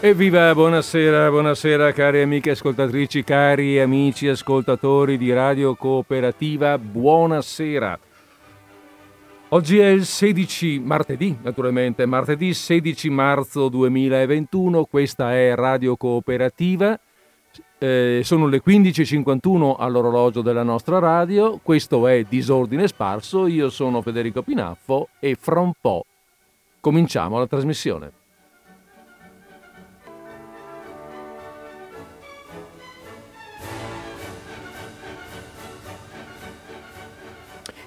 Evviva, buonasera, buonasera cari amiche ascoltatrici, cari amici ascoltatori di Radio Cooperativa, buonasera. Oggi è il 16 martedì, naturalmente, martedì 16 marzo 2021, questa è Radio Cooperativa, eh, sono le 15.51 all'orologio della nostra radio, questo è Disordine Sparso, io sono Federico Pinaffo e fra un po' cominciamo la trasmissione.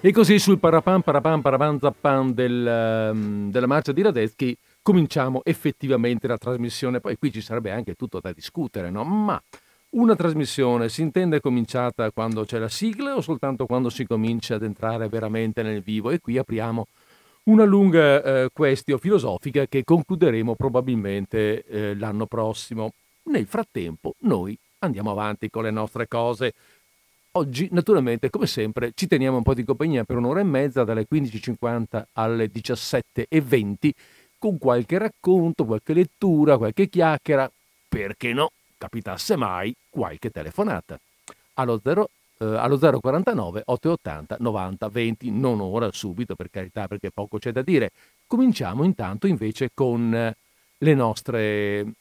E così sul parapam parapam parapam zappan del, um, della marcia di Radetzky cominciamo effettivamente la trasmissione. Poi qui ci sarebbe anche tutto da discutere, no? Ma una trasmissione si intende cominciata quando c'è la sigla o soltanto quando si comincia ad entrare veramente nel vivo? E qui apriamo una lunga eh, questione filosofica che concluderemo probabilmente eh, l'anno prossimo. Nel frattempo noi andiamo avanti con le nostre cose. Oggi, naturalmente, come sempre, ci teniamo un po' di compagnia per un'ora e mezza, dalle 15.50 alle 17.20, con qualche racconto, qualche lettura, qualche chiacchiera, perché no, capitasse mai qualche telefonata. Allo, 0, eh, allo 049 880 90 20, non ora subito per carità perché poco c'è da dire. Cominciamo intanto invece con le nostre,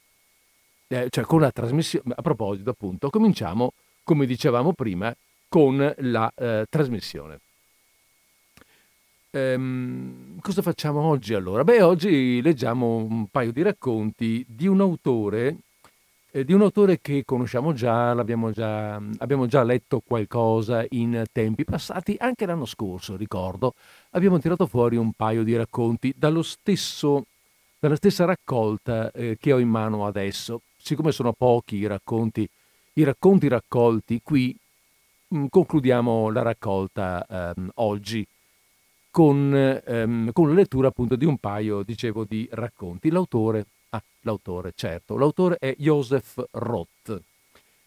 eh, cioè con la trasmissione, a proposito appunto, cominciamo come dicevamo prima, con la eh, trasmissione. Ehm, cosa facciamo oggi allora? Beh, oggi leggiamo un paio di racconti di un autore, eh, di un autore che conosciamo già, già, abbiamo già letto qualcosa in tempi passati, anche l'anno scorso, ricordo, abbiamo tirato fuori un paio di racconti dallo stesso, dalla stessa raccolta eh, che ho in mano adesso. Siccome sono pochi i racconti i racconti raccolti qui, concludiamo la raccolta ehm, oggi con, ehm, con, la lettura appunto di un paio, dicevo, di racconti. L'autore, ah, l'autore, certo, l'autore è Joseph Roth,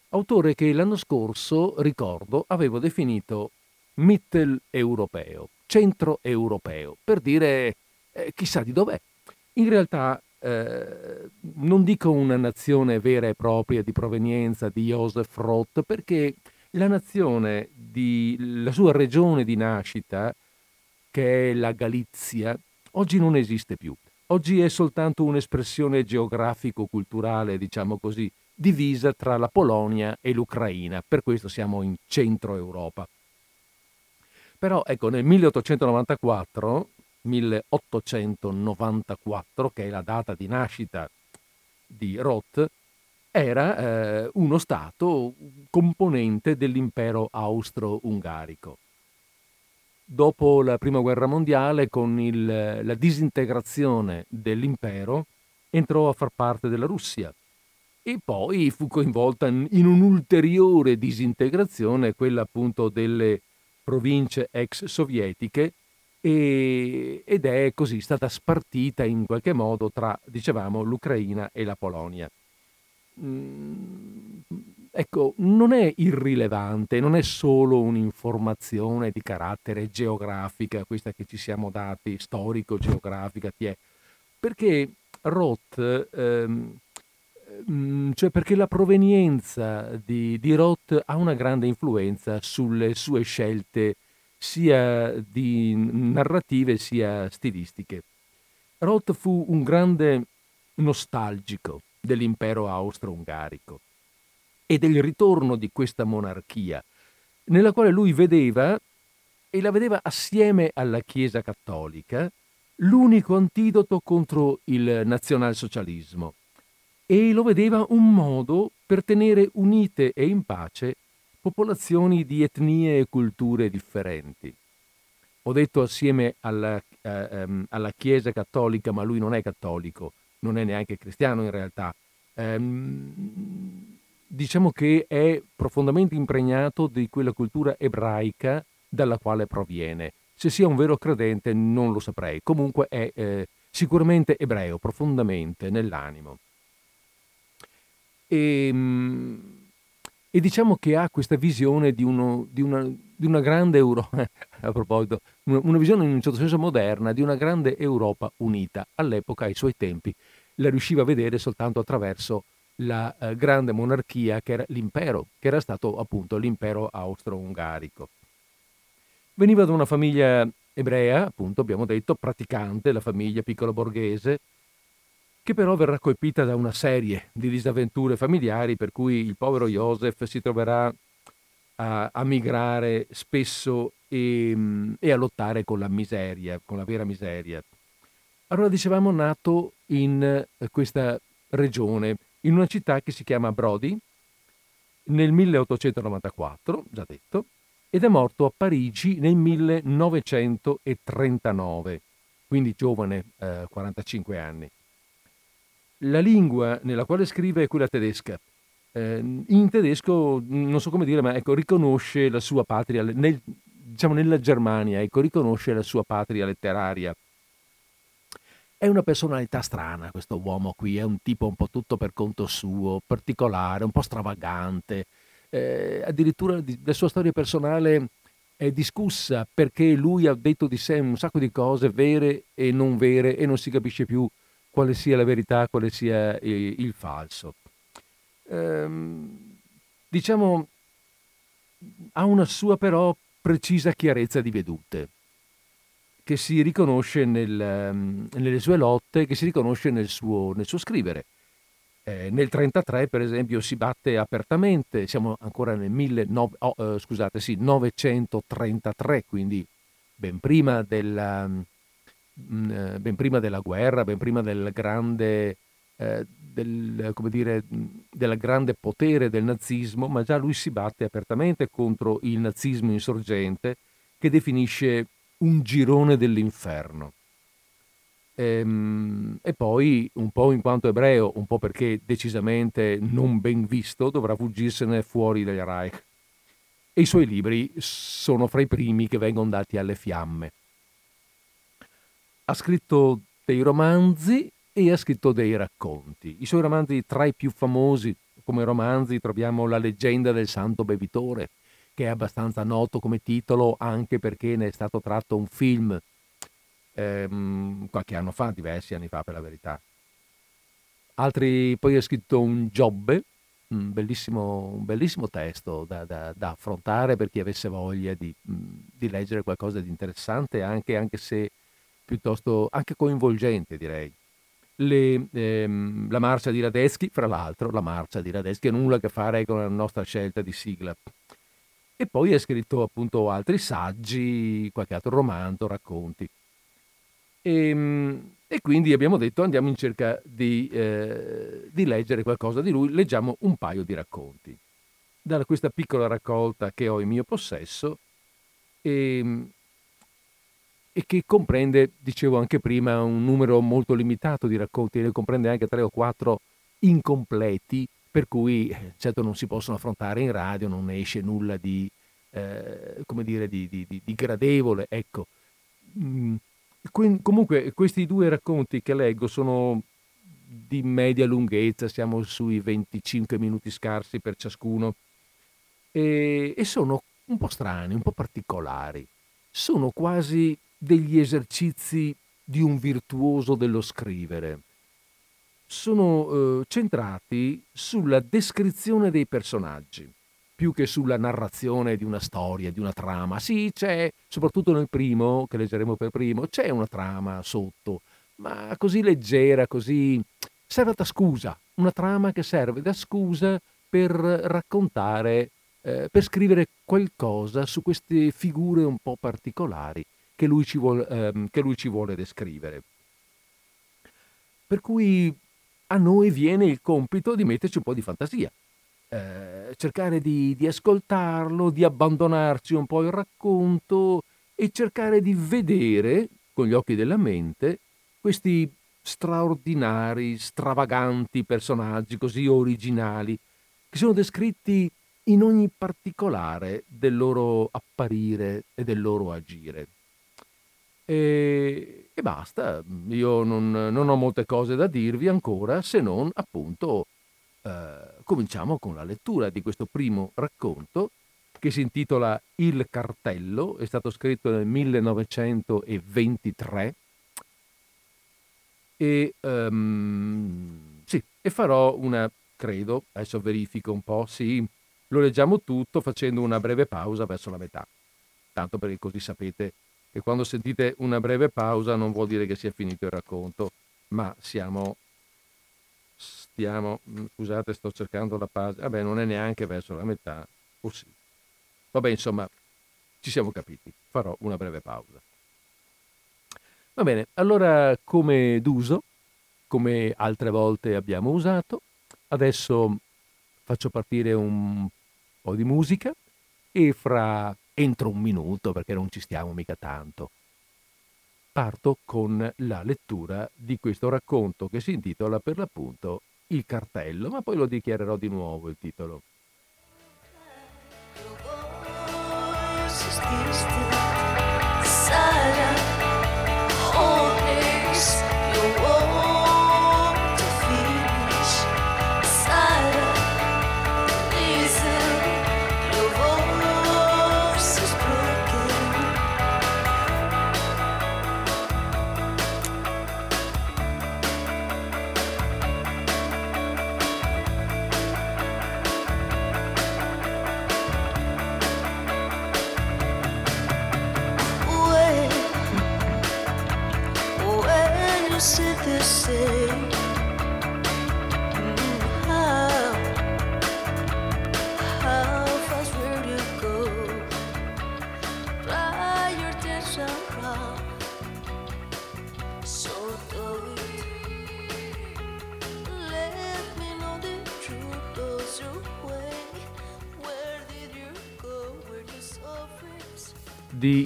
autore che l'anno scorso, ricordo, avevo definito mitteleuropeo, centro-europeo, per dire eh, chissà di dov'è. In realtà eh, non dico una nazione vera e propria di provenienza di Joseph Roth, perché la nazione, di, la sua regione di nascita, che è la Galizia, oggi non esiste più. Oggi è soltanto un'espressione geografico-culturale, diciamo così, divisa tra la Polonia e l'Ucraina, per questo siamo in centro Europa. Però ecco, nel 1894 1894, che è la data di nascita di Roth, era eh, uno Stato componente dell'impero austro-ungarico. Dopo la Prima Guerra Mondiale, con il, la disintegrazione dell'impero, entrò a far parte della Russia e poi fu coinvolta in un'ulteriore disintegrazione, quella appunto delle province ex sovietiche, e, ed è così stata spartita in qualche modo tra, dicevamo, l'Ucraina e la Polonia. Mm, ecco, non è irrilevante, non è solo un'informazione di carattere geografica, questa che ci siamo dati, storico-geografica, perché Roth, ehm, mm, cioè perché la provenienza di, di Roth ha una grande influenza sulle sue scelte sia di narrative sia stilistiche. Roth fu un grande nostalgico dell'impero austro-ungarico e del ritorno di questa monarchia, nella quale lui vedeva, e la vedeva assieme alla Chiesa cattolica, l'unico antidoto contro il nazionalsocialismo e lo vedeva un modo per tenere unite e in pace popolazioni di etnie e culture differenti. Ho detto assieme alla, eh, ehm, alla Chiesa cattolica, ma lui non è cattolico, non è neanche cristiano in realtà. Ehm, diciamo che è profondamente impregnato di quella cultura ebraica dalla quale proviene. Se sia un vero credente non lo saprei, comunque è eh, sicuramente ebreo, profondamente nell'animo. E, ehm, e diciamo che ha questa visione di, uno, di, una, di una, grande Europa, a proposito, una, una, visione in un certo senso moderna di una grande Europa unita all'epoca, ai suoi tempi. La riusciva a vedere soltanto attraverso la eh, grande monarchia che era l'impero, che era stato appunto l'impero austro-ungarico. Veniva da una famiglia ebrea, appunto abbiamo detto, praticante, la famiglia piccolo borghese, che però verrà colpita da una serie di disavventure familiari per cui il povero Joseph si troverà a, a migrare spesso e, e, a lottare con la miseria, con la vera miseria. Allora dicevamo nato in eh, questa regione, in una città che si chiama Brody, nel 1894, già detto, ed è morto a Parigi nel 1939, quindi giovane, eh, 45 anni. La lingua nella quale scrive è quella tedesca. Eh, in tedesco, non so come dire, ma ecco, riconosce la sua patria, nel, diciamo nella Germania, ecco, riconosce la sua patria letteraria. È una personalità strana questo uomo qui, è un tipo un po' tutto per conto suo, particolare, un po' stravagante. Eh, addirittura la sua storia personale è discussa perché lui ha detto di sé un sacco di cose vere e non vere e non si capisce più quale sia la verità, quale sia il falso. Ehm, diciamo, ha una sua però precisa chiarezza di vedute, che si riconosce nel, ehm, nelle sue lotte, che si riconosce nel suo, nel suo scrivere. Eh, nel 1933, per esempio, si batte apertamente, siamo ancora nel 19, oh, eh, scusate, sì, 933, quindi ben prima della, Mm, eh, ben prima della guerra, ben prima del grande, eh, del, dire, mm, del grande potere del nazismo, ma già lui si batte apertamente contro il nazismo insorgente che definisce un girone dell'inferno. Ehm, e poi, un po' in quanto ebreo, un po' perché decisamente non ben visto, dovrà fuggirsene fuori dal Reich. E i suoi libri sono fra i primi che vengono dati alle fiamme ha scritto dei romanzi e ha scritto dei racconti. I suoi romanzi tra i più famosi come romanzi troviamo La leggenda del santo bevitore, che è abbastanza noto come titolo anche perché ne è stato tratto un film ehm, qualche anno fa, diversi anni fa per la verità. Altri, poi ha scritto un Giobbe, un bellissimo, un bellissimo testo da, da, da, affrontare per chi avesse voglia di, di leggere qualcosa di interessante, anche, anche se piuttosto anche coinvolgente, direi. Le, ehm, la marcia di Radeschi, fra l'altro, la marcia di Radeschi ha nulla a che fare con la nostra scelta di sigla. E poi ha scritto appunto altri saggi, qualche altro romanzo, racconti. E, ehm, e quindi abbiamo detto andiamo in cerca di, eh, di, leggere qualcosa di lui, leggiamo un paio di racconti. Da questa piccola raccolta che ho in mio possesso, e, ehm, e che comprende, dicevo anche prima, un numero molto limitato di racconti, ne comprende anche tre o quattro incompleti, per cui eh, certo non si possono affrontare in radio, non ne esce nulla di, eh, come dire, di, di, di gradevole. Ecco. Mm, comunque questi due racconti che leggo sono di media lunghezza, siamo sui 25 minuti scarsi per ciascuno, e, e sono un po' strani, un po' particolari. Sono quasi degli esercizi di un virtuoso dello scrivere. Sono eh, centrati sulla descrizione dei personaggi, più che sulla narrazione di una storia, di una trama. Sì, c'è, soprattutto nel primo, che leggeremo per primo, c'è una trama sotto, ma così leggera, così... serve da scusa, una trama che serve da scusa per raccontare, eh, per scrivere qualcosa su queste figure un po' particolari che lui ci vuole, ehm, che lui ci vuole descrivere. Per cui a noi viene il compito di metterci un po' di fantasia, eh, cercare di, di ascoltarlo, di abbandonarci un po' il racconto e cercare di vedere con gli occhi della mente questi straordinari, stravaganti personaggi così originali che sono descritti in ogni particolare del loro apparire e del loro agire. E, e basta, io non, non, ho molte cose da dirvi ancora se non appunto eh, cominciamo con la lettura di questo primo racconto che si intitola Il cartello, è stato scritto nel 1923 e, um, sì, e farò una, credo, adesso verifico un po', sì, lo leggiamo tutto facendo una breve pausa verso la metà. Tanto perché così sapete che quando sentite una breve pausa non vuol dire che sia finito il racconto, ma siamo stiamo mm, scusate sto cercando la pagina vabbè non è neanche verso la metà o sì. Vabbè insomma ci siamo capiti farò una breve pausa. Va bene, allora come d'uso, come altre volte abbiamo usato, adesso faccio partire un po' di musica e fra entro un minuto, perché non ci stiamo mica tanto, parto con la lettura di questo racconto che si intitola per l'appunto Il cartello, ma poi lo dichiarerò di nuovo il titolo.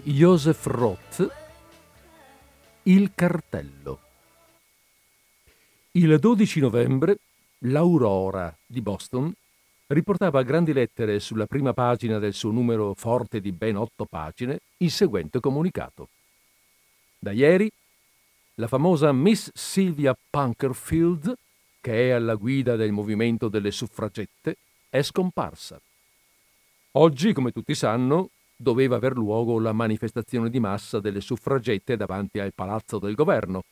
Joseph Roth Il cartello. Il 12 novembre l'Aurora di Boston riportava a grandi lettere sulla prima pagina del suo numero forte di ben otto pagine il seguente comunicato. Da ieri la famosa Miss Sylvia Punkerfield, che è alla guida del movimento delle suffragette, è scomparsa. Oggi, come tutti sanno, doveva aver luogo la manifestazione di massa delle suffragette davanti al palazzo del governo.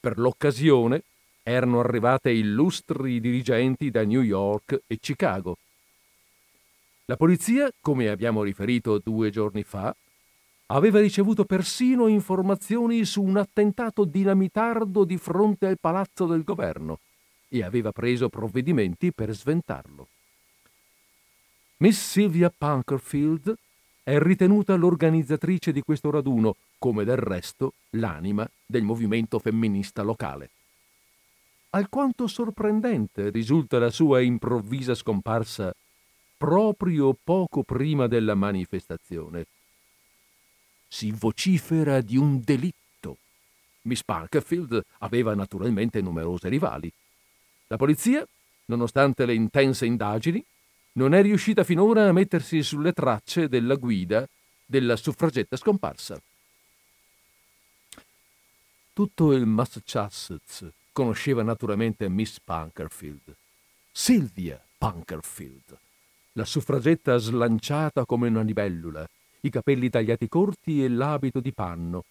Per l'occasione erano arrivate illustri dirigenti da New York e Chicago. La polizia, come abbiamo riferito due giorni fa, aveva ricevuto persino informazioni su un attentato dinamitardo di fronte al palazzo del governo e aveva preso provvedimenti per sventarlo. Miss Sylvia Punkerfield è ritenuta l'organizzatrice di questo raduno, come del resto l'anima del movimento femminista locale. Alquanto sorprendente risulta la sua improvvisa scomparsa proprio poco prima della manifestazione. Si vocifera di un delitto. Miss Parkerfield aveva naturalmente numerose rivali. La polizia, nonostante le intense indagini, non è riuscita finora a mettersi sulle tracce della guida della suffragetta scomparsa. Tutto il Massachusetts conosceva naturalmente Miss Punkerfield, Sylvia Punkerfield, la suffragetta slanciata come una libellula, i capelli tagliati corti e l'abito di panno,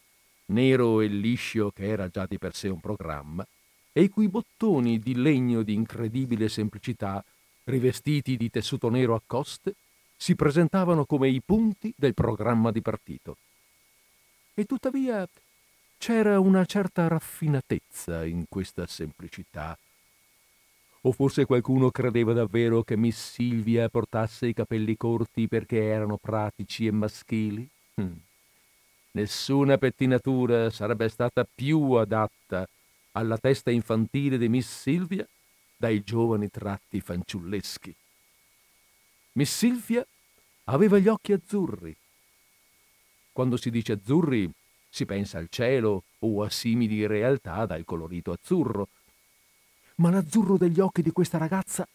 nero e liscio che era già di per sé un programma, e i cui bottoni di legno di incredibile semplicità rivestiti di tessuto nero a coste, si presentavano come i punti del programma di partito. E tuttavia c'era una certa raffinatezza in questa semplicità. O forse qualcuno credeva davvero che Miss Silvia portasse i capelli corti perché erano pratici e maschili? Hm. Nessuna pettinatura sarebbe stata più adatta alla testa infantile di Miss Silvia dai giovani tratti fanciulleschi. Miss Silvia aveva gli occhi azzurri. Quando si dice azzurri si pensa al cielo o a simili realtà dal colorito azzurro. Ma l'azzurro degli occhi di questa ragazza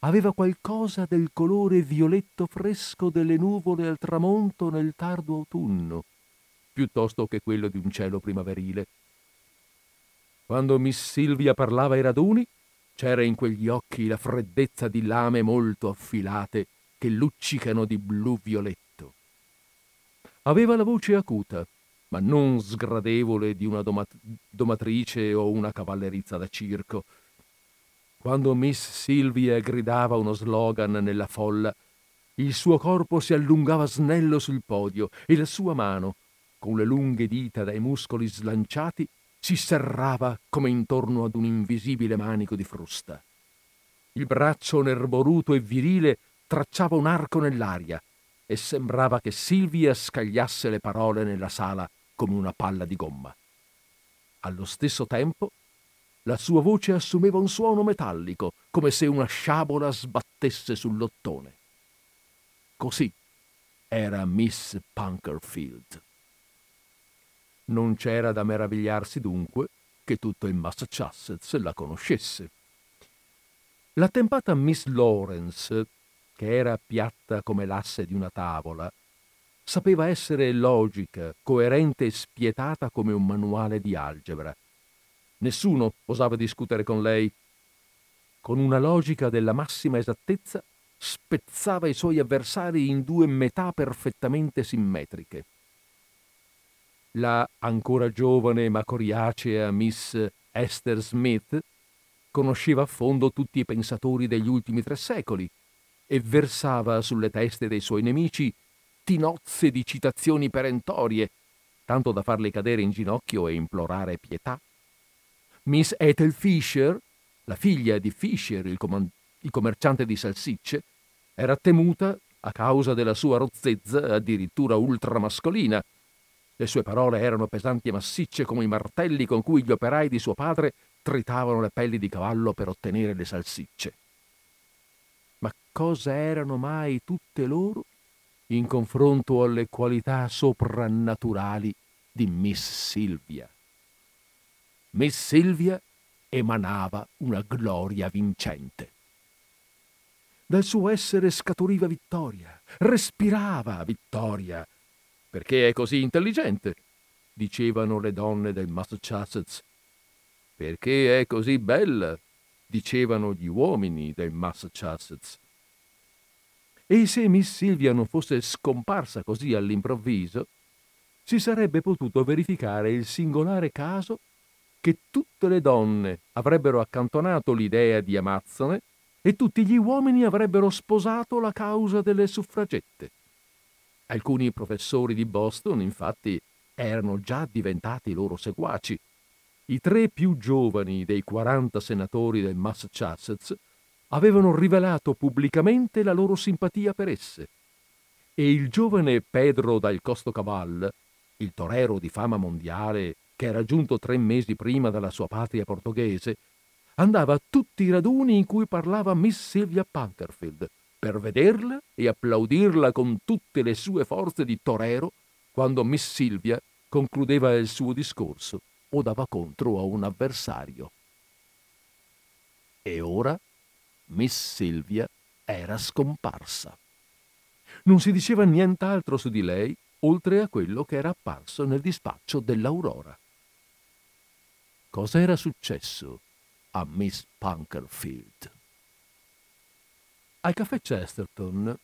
aveva qualcosa del colore violetto fresco delle nuvole al tramonto nel tardo autunno, piuttosto che quello di un cielo primaverile. Quando Miss Silvia parlava ai raduni, c'era in quegli occhi la freddezza di lame molto affilate che luccicano di blu violetto. Aveva la voce acuta, ma non sgradevole di una domat- domatrice o una cavallerizza da circo. Quando Miss Silvia gridava uno slogan nella folla, il suo corpo si allungava snello sul podio e la sua mano, con le lunghe dita dai muscoli slanciati, si serrava come intorno ad un invisibile manico di frusta. Il braccio nerboruto e virile tracciava un arco nell'aria e sembrava che Silvia scagliasse le parole nella sala come una palla di gomma. Allo stesso tempo la sua voce assumeva un suono metallico, come se una sciabola sbattesse sull'ottone. Così era Miss Punkerfield. Non c'era da meravigliarsi dunque che tutto il Massachusetts la conoscesse. L'attempata Miss Lawrence, che era piatta come l'asse di una tavola, sapeva essere logica, coerente e spietata come un manuale di algebra. Nessuno osava discutere con lei. Con una logica della massima esattezza spezzava i suoi avversari in due metà perfettamente simmetriche. La ancora giovane ma coriacea Miss Esther Smith conosceva a fondo tutti i pensatori degli ultimi tre secoli e versava sulle teste dei suoi nemici tinozze di citazioni perentorie, tanto da farli cadere in ginocchio e implorare pietà. Miss Ethel Fisher, la figlia di Fisher, il, com- il commerciante di salsicce, era temuta a causa della sua rozzezza addirittura ultramascolina. Le sue parole erano pesanti e massicce come i martelli con cui gli operai di suo padre tritavano le pelli di cavallo per ottenere le salsicce. Ma cosa erano mai tutte loro in confronto alle qualità soprannaturali di Miss Silvia. Miss Silvia emanava una gloria vincente. Dal suo essere scaturiva vittoria, respirava vittoria, perché è così intelligente, dicevano le donne del Massachusetts. Perché è così bella, dicevano gli uomini del Massachusetts. E se Miss Silvia non fosse scomparsa così all'improvviso, si sarebbe potuto verificare il singolare caso che tutte le donne avrebbero accantonato l'idea di amazzone e tutti gli uomini avrebbero sposato la causa delle suffragette. Alcuni professori di Boston, infatti, erano già diventati loro seguaci. I tre più giovani dei 40 senatori del Massachusetts avevano rivelato pubblicamente la loro simpatia per esse. E il giovane Pedro dal Costocaval, il torero di fama mondiale che era giunto tre mesi prima dalla sua patria portoghese, andava a tutti i raduni in cui parlava Miss Sylvia Punkerfield per vederla e applaudirla con tutte le sue forze di torero quando Miss Silvia concludeva il suo discorso o dava contro a un avversario. E ora Miss Silvia era scomparsa. Non si diceva nient'altro su di lei oltre a quello che era apparso nel dispaccio dell'Aurora. Cosa era successo a Miss Punkerfield? Al caffè Chesterton,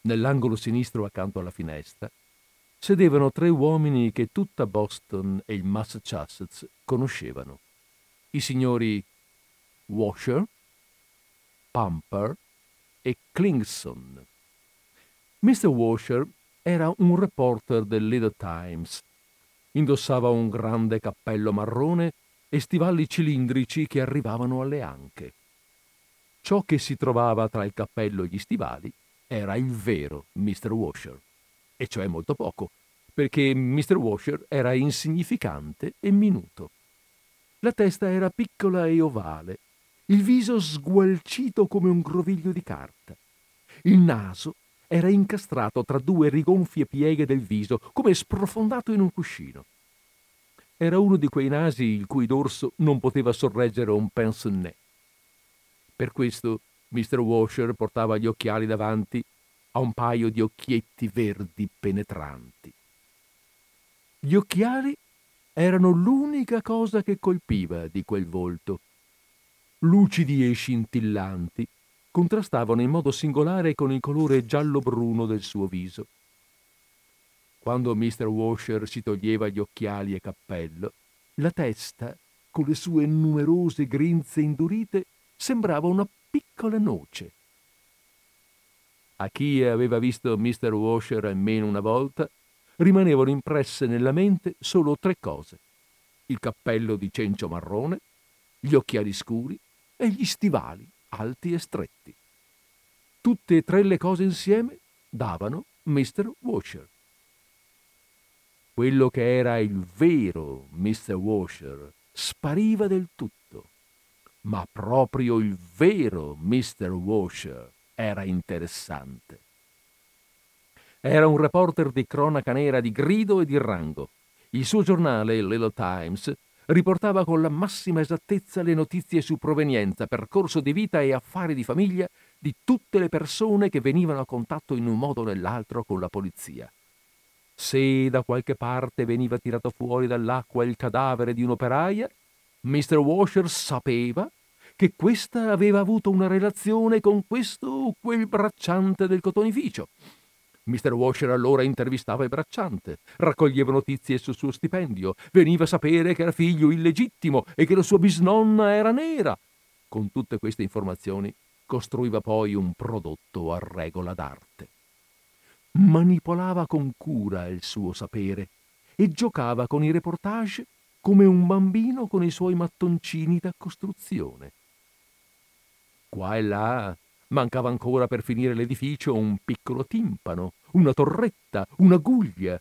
nell'angolo sinistro accanto alla finestra, sedevano tre uomini che tutta Boston e il Massachusetts conoscevano. I signori Washer, Pumper e Klingson. Mr. Washer era un reporter del Little Times. Indossava un grande cappello marrone e stivali cilindrici che arrivavano alle anche. Ciò che si trovava tra il cappello e gli stivali era il vero Mr. Washer, e cioè molto poco, perché Mr. Washer era insignificante e minuto. La testa era piccola e ovale, il viso sgualcito come un groviglio di carta. Il naso era incastrato tra due rigonfie pieghe del viso, come sprofondato in un cuscino. Era uno di quei nasi il cui dorso non poteva sorreggere un pince-nez. Per questo Mr. Washer portava gli occhiali davanti a un paio di occhietti verdi penetranti. Gli occhiali erano l'unica cosa che colpiva di quel volto lucidi e scintillanti, contrastavano in modo singolare con il colore giallo-bruno del suo viso. Quando Mr. Washer si toglieva gli occhiali e cappello, la testa, con le sue numerose grinze indurite, sembrava una piccola noce. A chi aveva visto Mr. Washer almeno una volta, rimanevano impresse nella mente solo tre cose. Il cappello di cencio marrone, gli occhiali scuri e gli stivali alti e stretti. Tutte e tre le cose insieme davano Mr. Washer. Quello che era il vero Mr. Washer spariva del tutto, ma proprio il vero Mr. Washer era interessante. Era un reporter di cronaca nera di grido e di rango. Il suo giornale, il Little Times, riportava con la massima esattezza le notizie su provenienza, percorso di vita e affari di famiglia di tutte le persone che venivano a contatto in un modo o nell'altro con la polizia. Se da qualche parte veniva tirato fuori dall'acqua il cadavere di un'operaia, Mr. Washer sapeva che questa aveva avuto una relazione con questo o quel bracciante del cotonificio. Mr. Washer allora intervistava il bracciante, raccoglieva notizie sul suo stipendio, veniva a sapere che era figlio illegittimo e che la sua bisnonna era nera. Con tutte queste informazioni costruiva poi un prodotto a regola d'arte. Manipolava con cura il suo sapere e giocava con i reportage come un bambino con i suoi mattoncini da costruzione. Qua e là mancava ancora per finire l'edificio un piccolo timpano, una torretta, una guglia.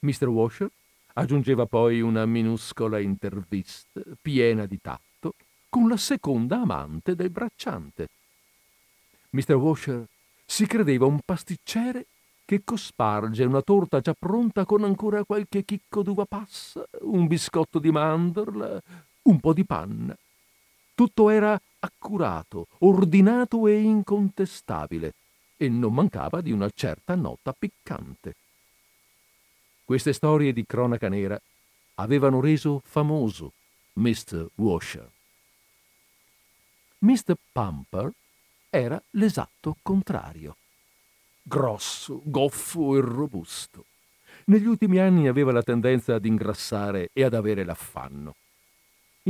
Mr. Washer aggiungeva poi una minuscola intervista piena di tatto con la seconda amante del bracciante. Mr. Washer si credeva un pasticcere che cosparge una torta già pronta con ancora qualche chicco d'uva passa, un biscotto di mandorla, un po' di panna. Tutto era accurato, ordinato e incontestabile, e non mancava di una certa nota piccante. Queste storie di cronaca nera avevano reso famoso Mr. Washer. Mr. Pumper era l'esatto contrario. Grosso, goffo e robusto. Negli ultimi anni aveva la tendenza ad ingrassare e ad avere l'affanno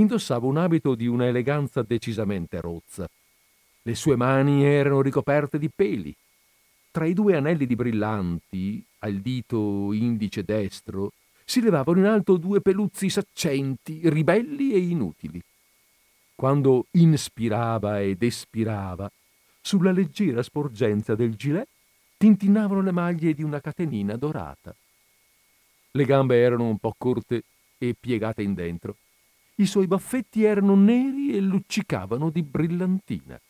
indossava un abito di una eleganza decisamente rozza. Le sue mani erano ricoperte di peli. Tra i due anelli di brillanti, al dito indice destro, si levavano in alto due peluzzi saccenti, ribelli e inutili. Quando inspirava ed espirava, sulla leggera sporgenza del gilet tintinnavano le maglie di una catenina dorata. Le gambe erano un po' corte e piegate in dentro i suoi baffetti erano neri e luccicavano di brillantina.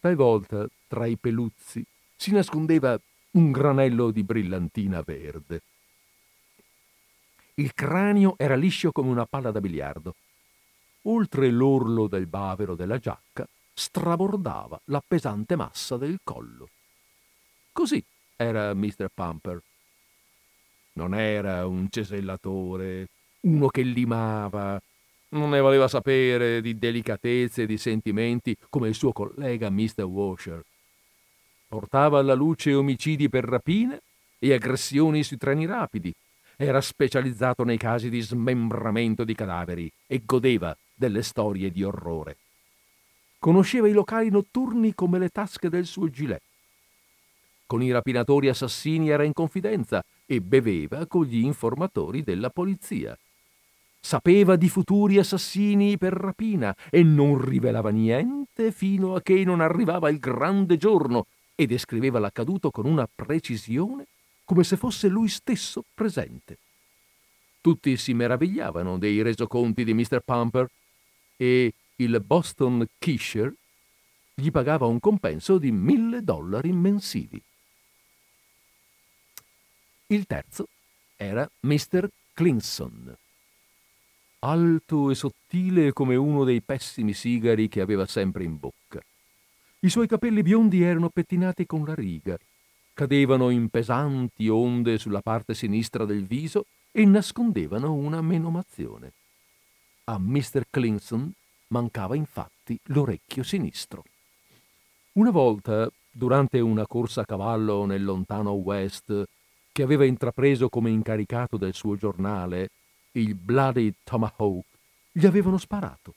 Talvolta, tra i peluzzi, si nascondeva un granello di brillantina verde. Il cranio era liscio come una palla da biliardo. Oltre l'orlo del bavero della giacca strabordava la pesante massa del collo. Così era Mr. Pumper. Non era un cesellatore uno che limava, non ne voleva sapere di delicatezze e di sentimenti come il suo collega Mr. Washer. Portava alla luce omicidi per rapine e aggressioni sui treni rapidi. Era specializzato nei casi di smembramento di cadaveri e godeva delle storie di orrore. Conosceva i locali notturni come le tasche del suo gilet. Con i rapinatori assassini era in confidenza e beveva con gli informatori della polizia. Sapeva di futuri assassini per rapina e non rivelava niente fino a che non arrivava il grande giorno e descriveva l'accaduto con una precisione come se fosse lui stesso presente. Tutti si meravigliavano dei resoconti di Mr. Pumper e il Boston Kisher gli pagava un compenso di mille dollari mensili. Il terzo era Mr. Clinson alto e sottile come uno dei pessimi sigari che aveva sempre in bocca. I suoi capelli biondi erano pettinati con la riga, cadevano in pesanti onde sulla parte sinistra del viso e nascondevano una menomazione. A Mr. Clinson mancava infatti l'orecchio sinistro. Una volta, durante una corsa a cavallo nel lontano West, che aveva intrapreso come incaricato del suo giornale, il Bloody Tomahawk, gli avevano sparato.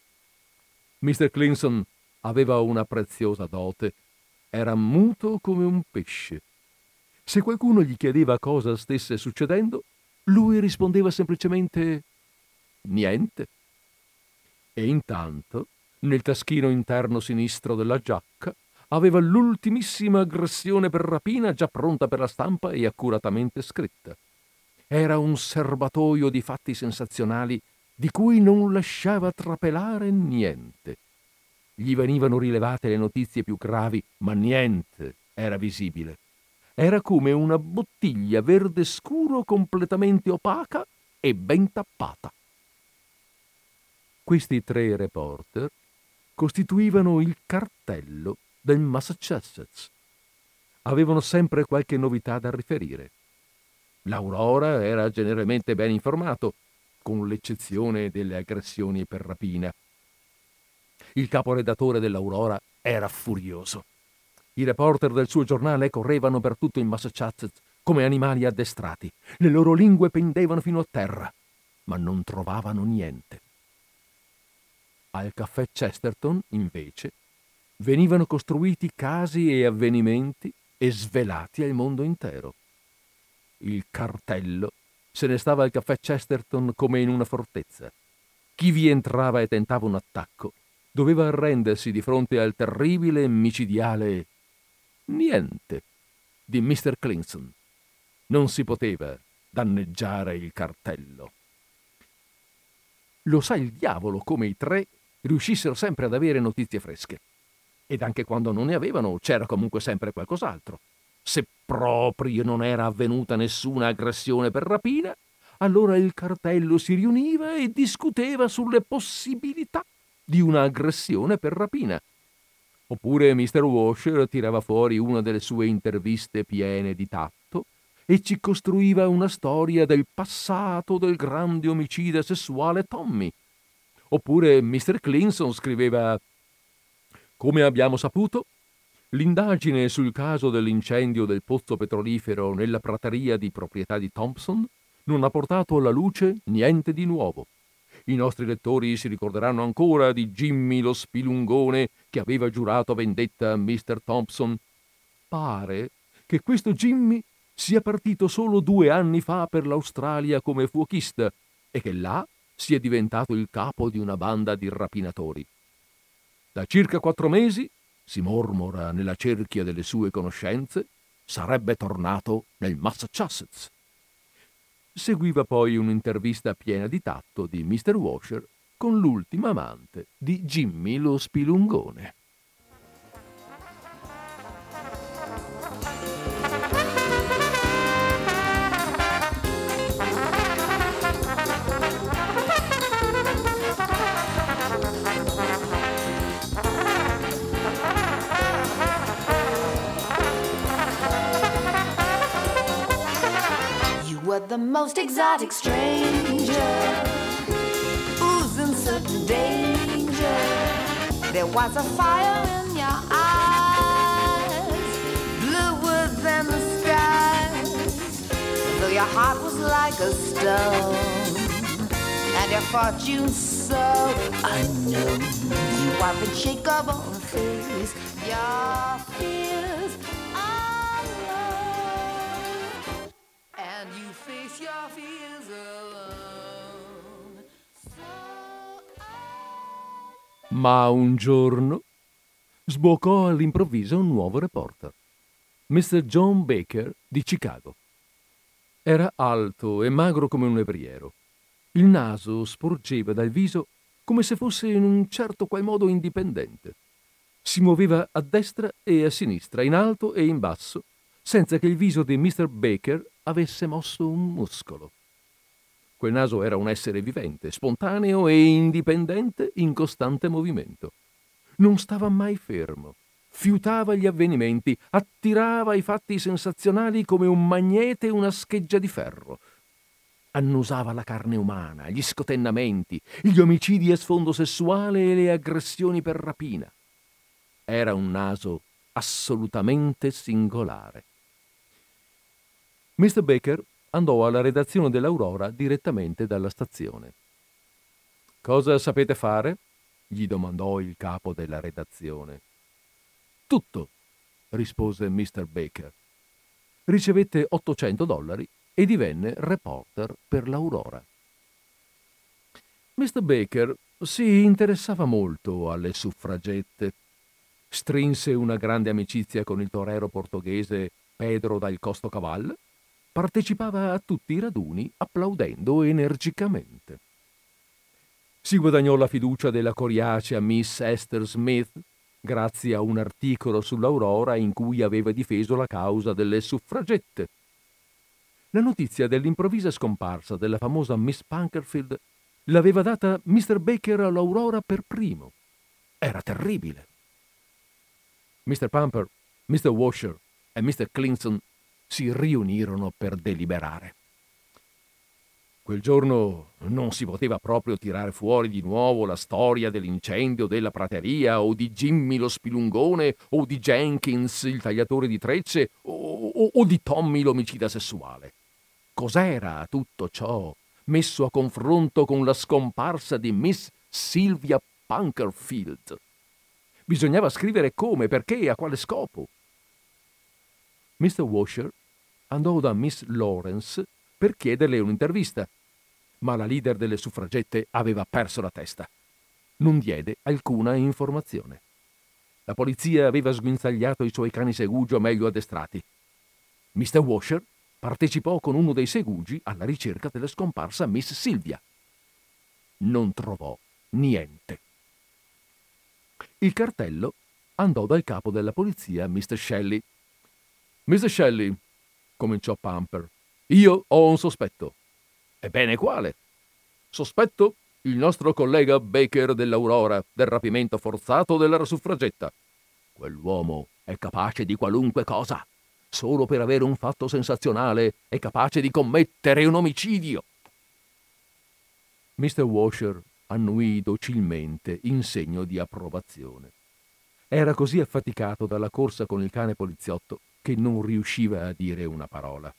Mr. Clinton aveva una preziosa dote, era muto come un pesce. Se qualcuno gli chiedeva cosa stesse succedendo, lui rispondeva semplicemente niente. E intanto, nel taschino interno sinistro della giacca, aveva l'ultimissima aggressione per rapina già pronta per la stampa e accuratamente scritta. Era un serbatoio di fatti sensazionali di cui non lasciava trapelare niente. Gli venivano rilevate le notizie più gravi, ma niente era visibile. Era come una bottiglia verde scuro completamente opaca e ben tappata. Questi tre reporter costituivano il cartello del Massachusetts. Avevano sempre qualche novità da riferire. L'Aurora era generalmente ben informato, con l'eccezione delle aggressioni per rapina. Il caporedattore dell'Aurora era furioso. I reporter del suo giornale correvano per tutto il Massachusetts come animali addestrati. Le loro lingue pendevano fino a terra, ma non trovavano niente. Al caffè Chesterton, invece, venivano costruiti casi e avvenimenti e svelati al mondo intero. Il cartello se ne stava al caffè Chesterton come in una fortezza. Chi vi entrava e tentava un attacco doveva arrendersi di fronte al terribile e micidiale niente di Mr. Clinton. Non si poteva danneggiare il cartello. Lo sa il diavolo come i tre riuscissero sempre ad avere notizie fresche. Ed anche quando non ne avevano c'era comunque sempre qualcos'altro. Se proprio non era avvenuta nessuna aggressione per rapina, allora il cartello si riuniva e discuteva sulle possibilità di un'aggressione per rapina. Oppure Mr. Washer tirava fuori una delle sue interviste piene di tatto e ci costruiva una storia del passato del grande omicida sessuale Tommy. Oppure Mr. Clinton scriveva Come abbiamo saputo, L'indagine sul caso dell'incendio del pozzo petrolifero nella prateria di proprietà di Thompson non ha portato alla luce niente di nuovo. I nostri lettori si ricorderanno ancora di Jimmy lo spilungone che aveva giurato vendetta a Mr. Thompson. Pare che questo Jimmy sia partito solo due anni fa per l'Australia come fuochista e che là sia diventato il capo di una banda di rapinatori. Da circa quattro mesi si mormora nella cerchia delle sue conoscenze, sarebbe tornato nel Massachusetts. Seguiva poi un'intervista piena di tatto di Mr. Washer con l'ultima amante di Jimmy lo Spilungone. Were the most exotic stranger, oozing such danger. There was a fire in your eyes, bluer than the skies. Though your heart was like a stone, and your fortune so unknown. You are unshakable face, your fears Ma un giorno sbuocò all'improvviso un nuovo reporter, Mr. John Baker di Chicago. Era alto e magro come un levriero. Il naso sporgeva dal viso come se fosse in un certo qual modo indipendente. Si muoveva a destra e a sinistra, in alto e in basso, senza che il viso di Mr. Baker avesse mosso un muscolo. Quel naso era un essere vivente, spontaneo e indipendente in costante movimento. Non stava mai fermo. Fiutava gli avvenimenti, attirava i fatti sensazionali come un magnete una scheggia di ferro. Annusava la carne umana, gli scotennamenti, gli omicidi a sfondo sessuale e le aggressioni per rapina. Era un naso assolutamente singolare. Mr. Baker andò alla redazione dell'Aurora direttamente dalla stazione. Cosa sapete fare? gli domandò il capo della redazione. Tutto, rispose Mr. Baker. Ricevette 800 dollari e divenne reporter per l'Aurora. Mr. Baker si interessava molto alle suffragette. Strinse una grande amicizia con il torero portoghese Pedro dal Costo Caval. Partecipava a tutti i raduni applaudendo energicamente. Si guadagnò la fiducia della coriacea Miss Esther Smith grazie a un articolo sull'Aurora in cui aveva difeso la causa delle suffragette. La notizia dell'improvvisa scomparsa della famosa Miss Punkerfield l'aveva data Mr. Baker all'Aurora per primo. Era terribile. Mr. Pumper, Mr. Washer e Mr. Clinton si riunirono per deliberare. Quel giorno non si poteva proprio tirare fuori di nuovo la storia dell'incendio della prateria o di Jimmy lo spilungone o di Jenkins il tagliatore di trecce o, o, o di Tommy l'omicida sessuale. Cos'era tutto ciò messo a confronto con la scomparsa di Miss Sylvia Punkerfield? Bisognava scrivere come, perché e a quale scopo. Mr. Washer andò da Miss Lawrence per chiederle un'intervista, ma la leader delle suffragette aveva perso la testa. Non diede alcuna informazione. La polizia aveva sguinzagliato i suoi cani segugio meglio addestrati. Mr. Washer partecipò con uno dei segugi alla ricerca della scomparsa Miss Silvia. Non trovò niente. Il cartello andò dal capo della polizia, Mr. Shelley. Mr. Shelley, cominciò Pumper, io ho un sospetto. Ebbene, quale? Sospetto il nostro collega Baker dell'Aurora del rapimento forzato della suffragetta. Quell'uomo è capace di qualunque cosa. Solo per avere un fatto sensazionale è capace di commettere un omicidio. Mr. Washer annuì docilmente in segno di approvazione. Era così affaticato dalla corsa con il cane poliziotto che non riusciva a dire una parola.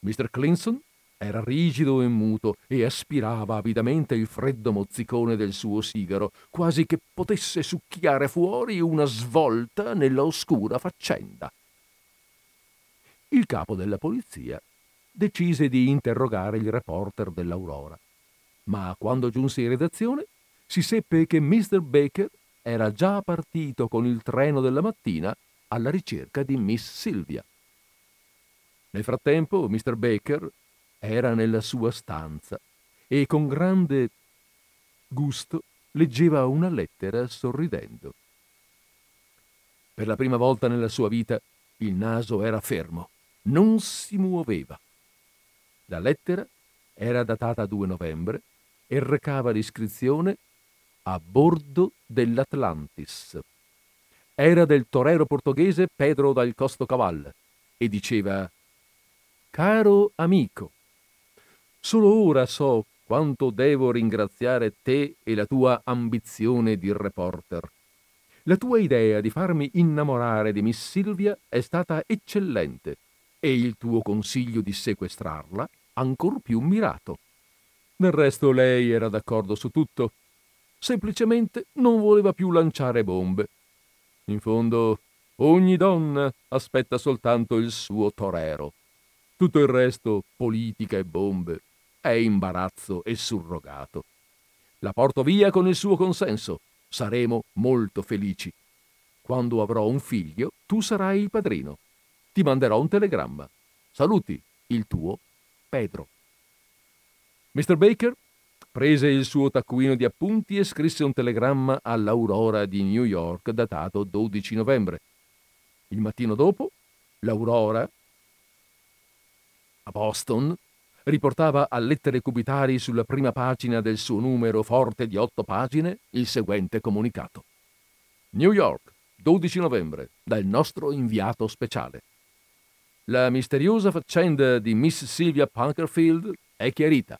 Mr. Clinton era rigido e muto e aspirava avidamente il freddo mozzicone del suo sigaro, quasi che potesse succhiare fuori una svolta nella oscura faccenda. Il capo della polizia decise di interrogare il reporter dell'Aurora, ma quando giunse in redazione si seppe che Mr. Baker era già partito con il treno della mattina alla ricerca di Miss Silvia. Nel frattempo, Mr. Baker era nella sua stanza e con grande gusto leggeva una lettera sorridendo. Per la prima volta nella sua vita il naso era fermo, non si muoveva. La lettera era datata 2 novembre e recava l'iscrizione a bordo dell'Atlantis. Era del torero portoghese Pedro dal Costo Caval e diceva Caro amico, solo ora so quanto devo ringraziare te e la tua ambizione di reporter. La tua idea di farmi innamorare di Miss Silvia è stata eccellente e il tuo consiglio di sequestrarla ancor più mirato. Del resto lei era d'accordo su tutto. Semplicemente non voleva più lanciare bombe. In fondo, ogni donna aspetta soltanto il suo torero. Tutto il resto, politica e bombe, è imbarazzo e surrogato. La porto via con il suo consenso. Saremo molto felici. Quando avrò un figlio, tu sarai il padrino. Ti manderò un telegramma. Saluti, il tuo Pedro. Mr. Baker prese il suo taccuino di appunti e scrisse un telegramma all'Aurora di New York datato 12 novembre. Il mattino dopo, l'Aurora a Boston, riportava a lettere cubitali sulla prima pagina del suo numero forte di otto pagine il seguente comunicato. New York, 12 novembre, dal nostro inviato speciale. La misteriosa faccenda di Miss Sylvia Punkerfield è chiarita.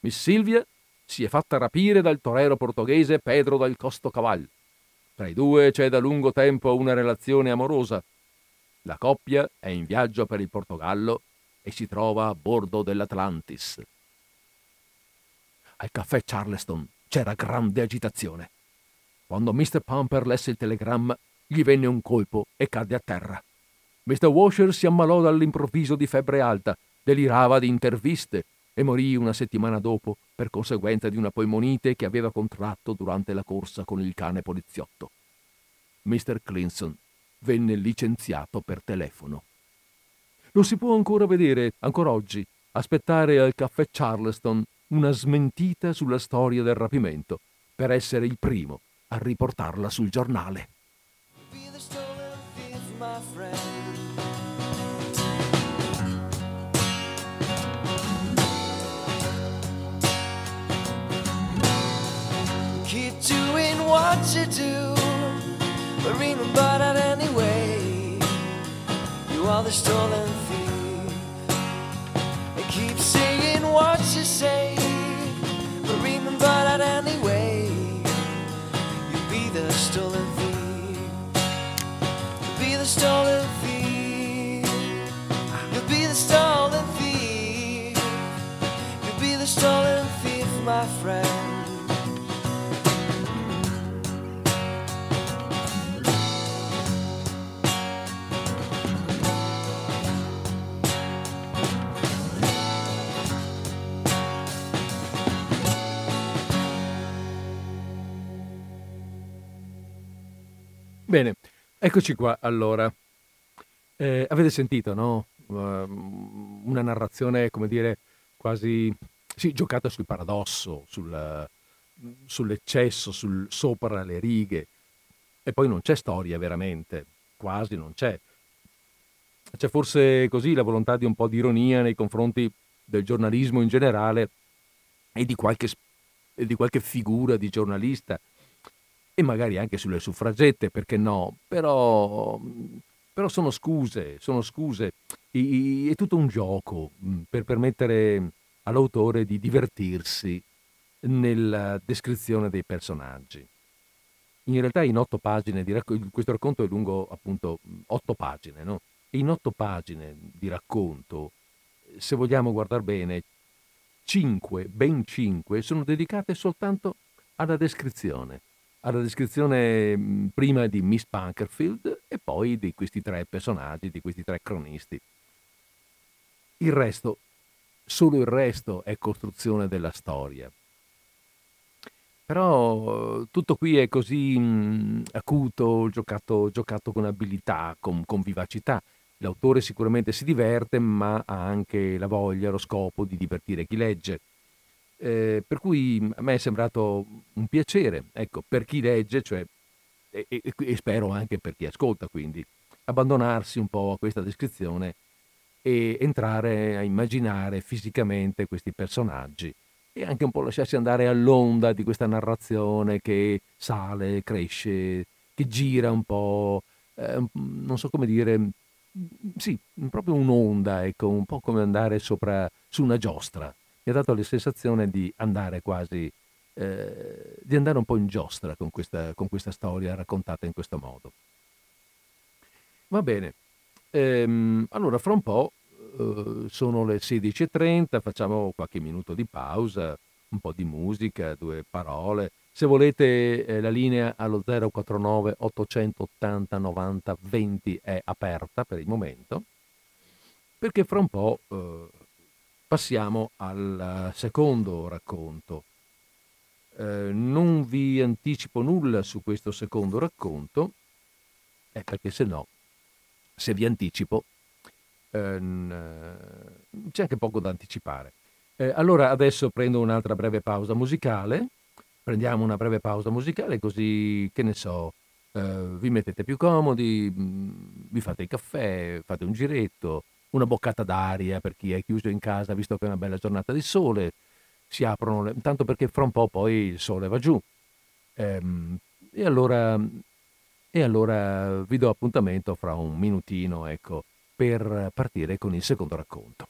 Miss Sylvia si è fatta rapire dal torero portoghese Pedro dal Costo Caval. Tra i due c'è da lungo tempo una relazione amorosa. La coppia è in viaggio per il Portogallo e si trova a bordo dell'Atlantis. Al caffè Charleston c'era grande agitazione. Quando Mr. Pumper lesse il telegramma, gli venne un colpo e cadde a terra. Mr. Washer si ammalò dall'improvviso di febbre alta, delirava di interviste e morì una settimana dopo per conseguenza di una polmonite che aveva contratto durante la corsa con il cane poliziotto. Mr. Clinson venne licenziato per telefono. Lo si può ancora vedere, ancora oggi, aspettare al caffè Charleston una smentita sulla storia del rapimento, per essere il primo a riportarla sul giornale. What you do, but remember that anyway. You are the stolen thief. And keep saying what you say, but remember that anyway. You'll be the stolen thief. You'll be the stolen thief. You'll be the stolen thief. You'll be the stolen thief, my friend. Eccoci qua allora. Eh, avete sentito, no? Uh, una narrazione, come dire, quasi sì, giocata sul paradosso, sul, sull'eccesso, sul sopra le righe. E poi non c'è storia veramente, quasi non c'è. C'è forse così la volontà di un po' di ironia nei confronti del giornalismo in generale e di qualche, e di qualche figura di giornalista e magari anche sulle suffragette, perché no? Però, però sono scuse, sono scuse. I, è tutto un gioco mm, per permettere all'autore di divertirsi nella descrizione dei personaggi. In realtà in otto pagine di racconto, questo racconto è lungo appunto otto pagine, no? In otto pagine di racconto, se vogliamo guardare bene, cinque, ben cinque, sono dedicate soltanto alla descrizione alla descrizione prima di Miss Bunkerfield e poi di questi tre personaggi, di questi tre cronisti. Il resto, solo il resto è costruzione della storia. Però tutto qui è così mh, acuto, giocato, giocato, con abilità, con, con vivacità. L'autore sicuramente si diverte, ma ha anche la voglia, lo scopo di divertire chi legge eh, per cui a me è sembrato un piacere, ecco, per chi legge, cioè, e, e, e, spero anche per chi ascolta, quindi, abbandonarsi un po' a questa descrizione e entrare a immaginare fisicamente questi personaggi e anche un po' lasciarsi andare all'onda di questa narrazione che sale, cresce, che gira un po', eh, non so come dire, sì, proprio un'onda, ecco, un po' come andare sopra su una giostra mi ha dato la sensazione di andare quasi, eh, di andare un po' in giostra con questa, con questa storia raccontata in questo modo. Va bene, ehm, allora fra un po' eh, sono le 16.30, facciamo qualche minuto di pausa, un po' di musica, due parole. Se volete eh, la linea allo 049 880 90 20 è aperta per il momento, perché fra un po' eh, Passiamo al secondo racconto. Eh, non vi anticipo nulla su questo secondo racconto, eh, perché se no, se vi anticipo, ehm, c'è anche poco da anticipare. Eh, allora adesso prendo un'altra breve pausa musicale, prendiamo una breve pausa musicale così, che ne so, eh, vi mettete più comodi, mm, vi fate il caffè, fate un giretto, una boccata d'aria per chi è chiuso in casa, visto che è una bella giornata di sole, si aprono, le... tanto perché fra un po' poi il sole va giù. Ehm, e, allora, e allora vi do appuntamento fra un minutino, ecco, per partire con il secondo racconto.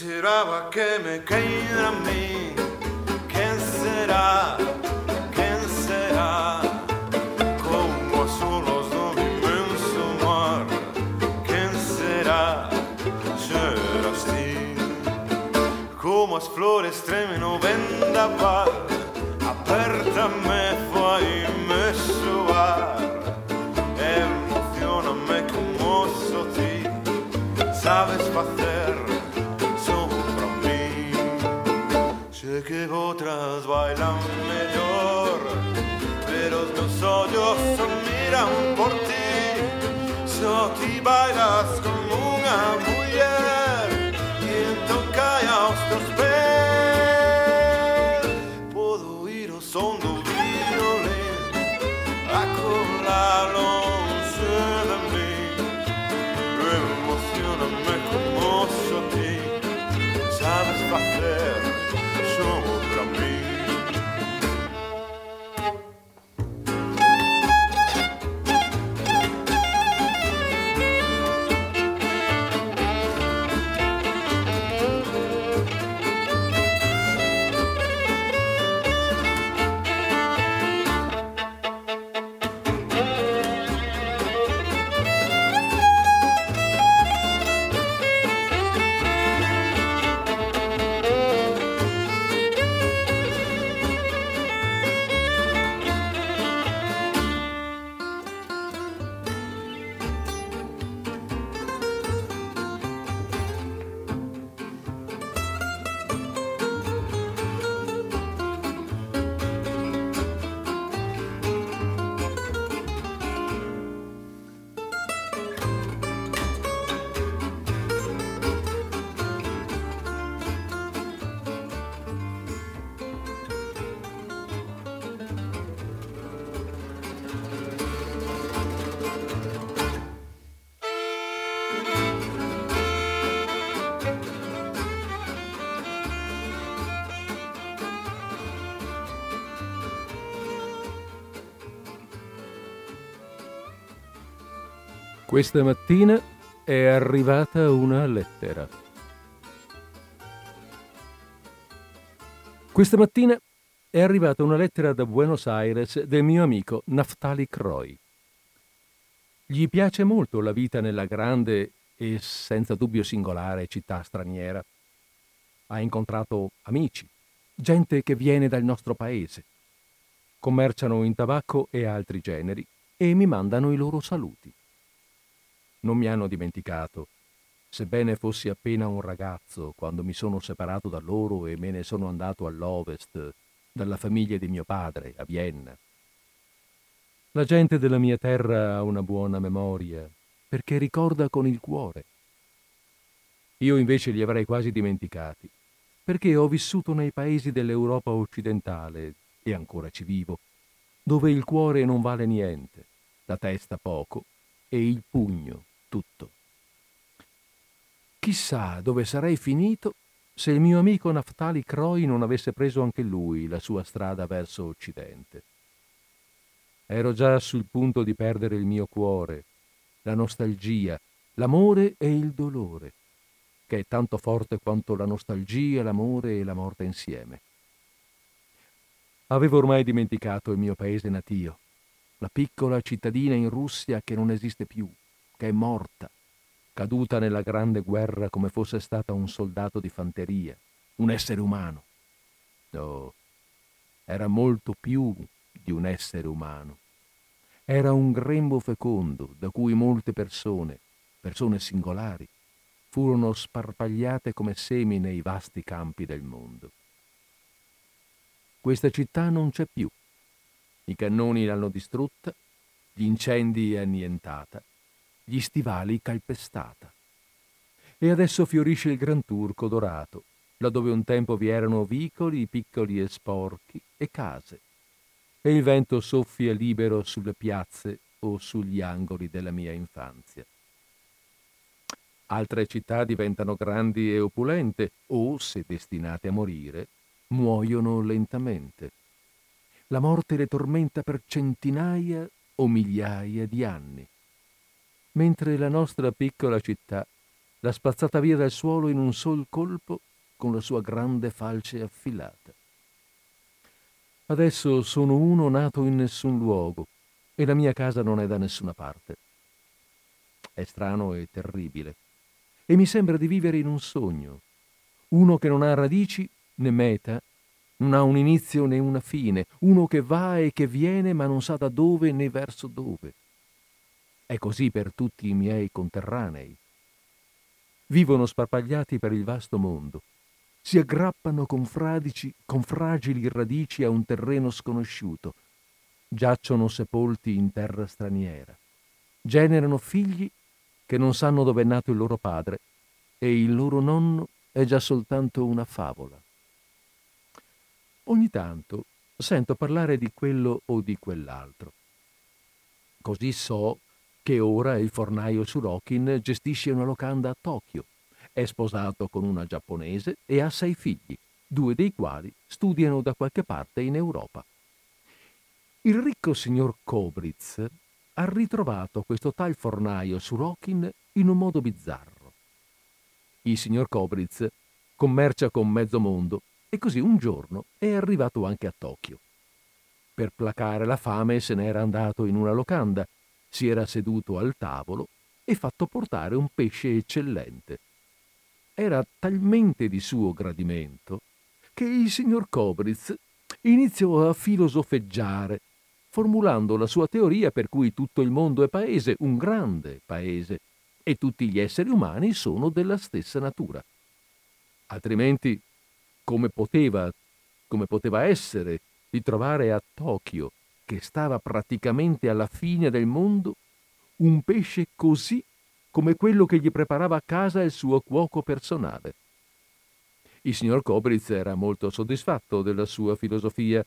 Será que me queda a mí? ¿Quién será? ¿Quién será? Como solos de un inmenso mar. ¿Quién será? Será así. Como as flores tremen o vendaval. Apertame fai me soar. Emocioname como so ti. Sabes Sé que otras bailan mejor, pero los ojos miran por ti. So ti bailas con una mujer. Questa mattina è arrivata una lettera. Questa mattina è arrivata una lettera da Buenos Aires del mio amico Naftali Croy. Gli piace molto la vita nella grande e senza dubbio singolare città straniera. Ha incontrato amici, gente che viene dal nostro paese. Commerciano in tabacco e altri generi e mi mandano i loro saluti non mi hanno dimenticato, sebbene fossi appena un ragazzo quando mi sono separato da loro e me ne sono andato all'ovest, dalla famiglia di mio padre, a Vienna. La gente della mia terra ha una buona memoria, perché ricorda con il cuore. Io invece li avrei quasi dimenticati, perché ho vissuto nei paesi dell'Europa occidentale, e ancora ci vivo, dove il cuore non vale niente, la testa poco e il pugno tutto. Chissà dove sarei finito se il mio amico Naftali Croy non avesse preso anche lui la sua strada verso Occidente. Ero già sul punto di perdere il mio cuore, la nostalgia, l'amore e il dolore, che è tanto forte quanto la nostalgia, l'amore e la morte insieme. Avevo ormai dimenticato il mio paese natio, la piccola cittadina in Russia che non esiste più, che è morta, caduta nella grande guerra come fosse stata un soldato di fanteria, un essere umano. No, era molto più di un essere umano. Era un grembo fecondo da cui molte persone, persone singolari, furono sparpagliate come semi nei vasti campi del mondo. Questa città non c'è più. I cannoni l'hanno distrutta, gli incendi annientata, gli stivali calpestata. E adesso fiorisce il Gran Turco dorato, laddove un tempo vi erano vicoli piccoli e sporchi e case, e il vento soffia libero sulle piazze o sugli angoli della mia infanzia. Altre città diventano grandi e opulente o, se destinate a morire, muoiono lentamente. La morte le tormenta per centinaia o migliaia di anni mentre la nostra piccola città l'ha spazzata via dal suolo in un sol colpo con la sua grande falce affilata. Adesso sono uno nato in nessun luogo e la mia casa non è da nessuna parte. È strano e terribile e mi sembra di vivere in un sogno, uno che non ha radici né meta, non ha un inizio né una fine, uno che va e che viene ma non sa da dove né verso dove. È così per tutti i miei conterranei. Vivono sparpagliati per il vasto mondo, si aggrappano con, fradici, con fragili radici a un terreno sconosciuto, giacciono sepolti in terra straniera, generano figli che non sanno dove è nato il loro padre e il loro nonno è già soltanto una favola. Ogni tanto sento parlare di quello o di quell'altro. Così so che ora il fornaio Surokin gestisce una locanda a Tokyo, è sposato con una giapponese e ha sei figli, due dei quali studiano da qualche parte in Europa. Il ricco signor Kobritz ha ritrovato questo tal fornaio Surokin in un modo bizzarro. Il signor Kobritz commercia con mezzo mondo e così un giorno è arrivato anche a Tokyo. Per placare la fame se n'era andato in una locanda si era seduto al tavolo e fatto portare un pesce eccellente. Era talmente di suo gradimento che il signor Cobritz iniziò a filosofeggiare, formulando la sua teoria per cui tutto il mondo è paese, un grande paese, e tutti gli esseri umani sono della stessa natura. Altrimenti, come poteva, come poteva essere di trovare a Tokyo che stava praticamente alla fine del mondo, un pesce così come quello che gli preparava a casa il suo cuoco personale. Il signor Kobritz era molto soddisfatto della sua filosofia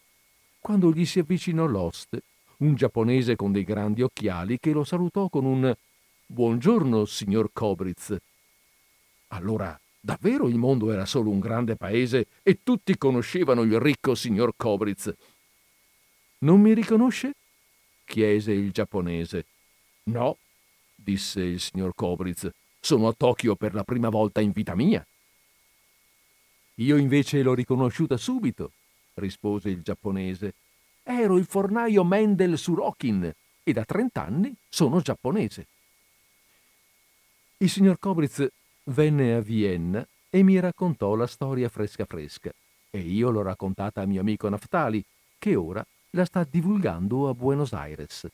quando gli si avvicinò l'oste, un giapponese con dei grandi occhiali che lo salutò con un Buongiorno, signor Kobritz. Allora, davvero il mondo era solo un grande paese e tutti conoscevano il ricco signor Kobritz non mi riconosce? chiese il giapponese. No, disse il signor Kobritz. Sono a Tokyo per la prima volta in vita mia. Io invece l'ho riconosciuta subito, rispose il giapponese. Ero il fornaio Mendel Surokin e da trent'anni sono giapponese. Il signor Kobritz venne a Vienna e mi raccontò la storia fresca fresca e io l'ho raccontata a mio amico Naftali, che ora la sta divulgando a Buenos Aires.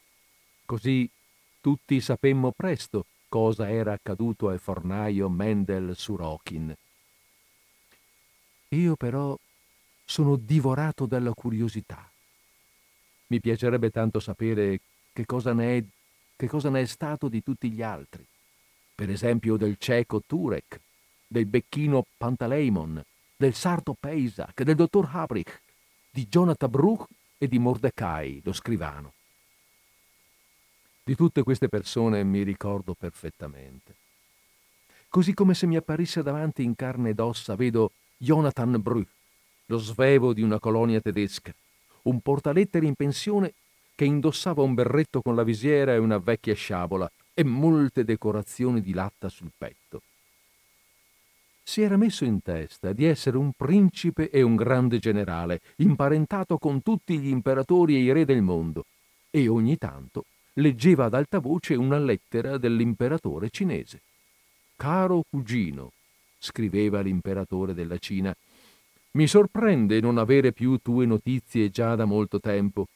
Così tutti sapemmo presto cosa era accaduto al fornaio Mendel Surokin. Io però sono divorato dalla curiosità. Mi piacerebbe tanto sapere che cosa ne è, che cosa ne è stato di tutti gli altri. Per esempio del cieco Turek, del becchino Pantaleimon, del sarto Peisak, del dottor Habrich, di Jonathan Bruch e di Mordecai, lo scrivano. Di tutte queste persone mi ricordo perfettamente. Così come se mi apparisse davanti in carne ed ossa, vedo Jonathan Bru, lo svevo di una colonia tedesca, un portalettere in pensione che indossava un berretto con la visiera e una vecchia sciabola e molte decorazioni di latta sul petto si era messo in testa di essere un principe e un grande generale, imparentato con tutti gli imperatori e i re del mondo, e ogni tanto leggeva ad alta voce una lettera dell'imperatore cinese. Caro cugino, scriveva l'imperatore della Cina, mi sorprende non avere più tue notizie già da molto tempo.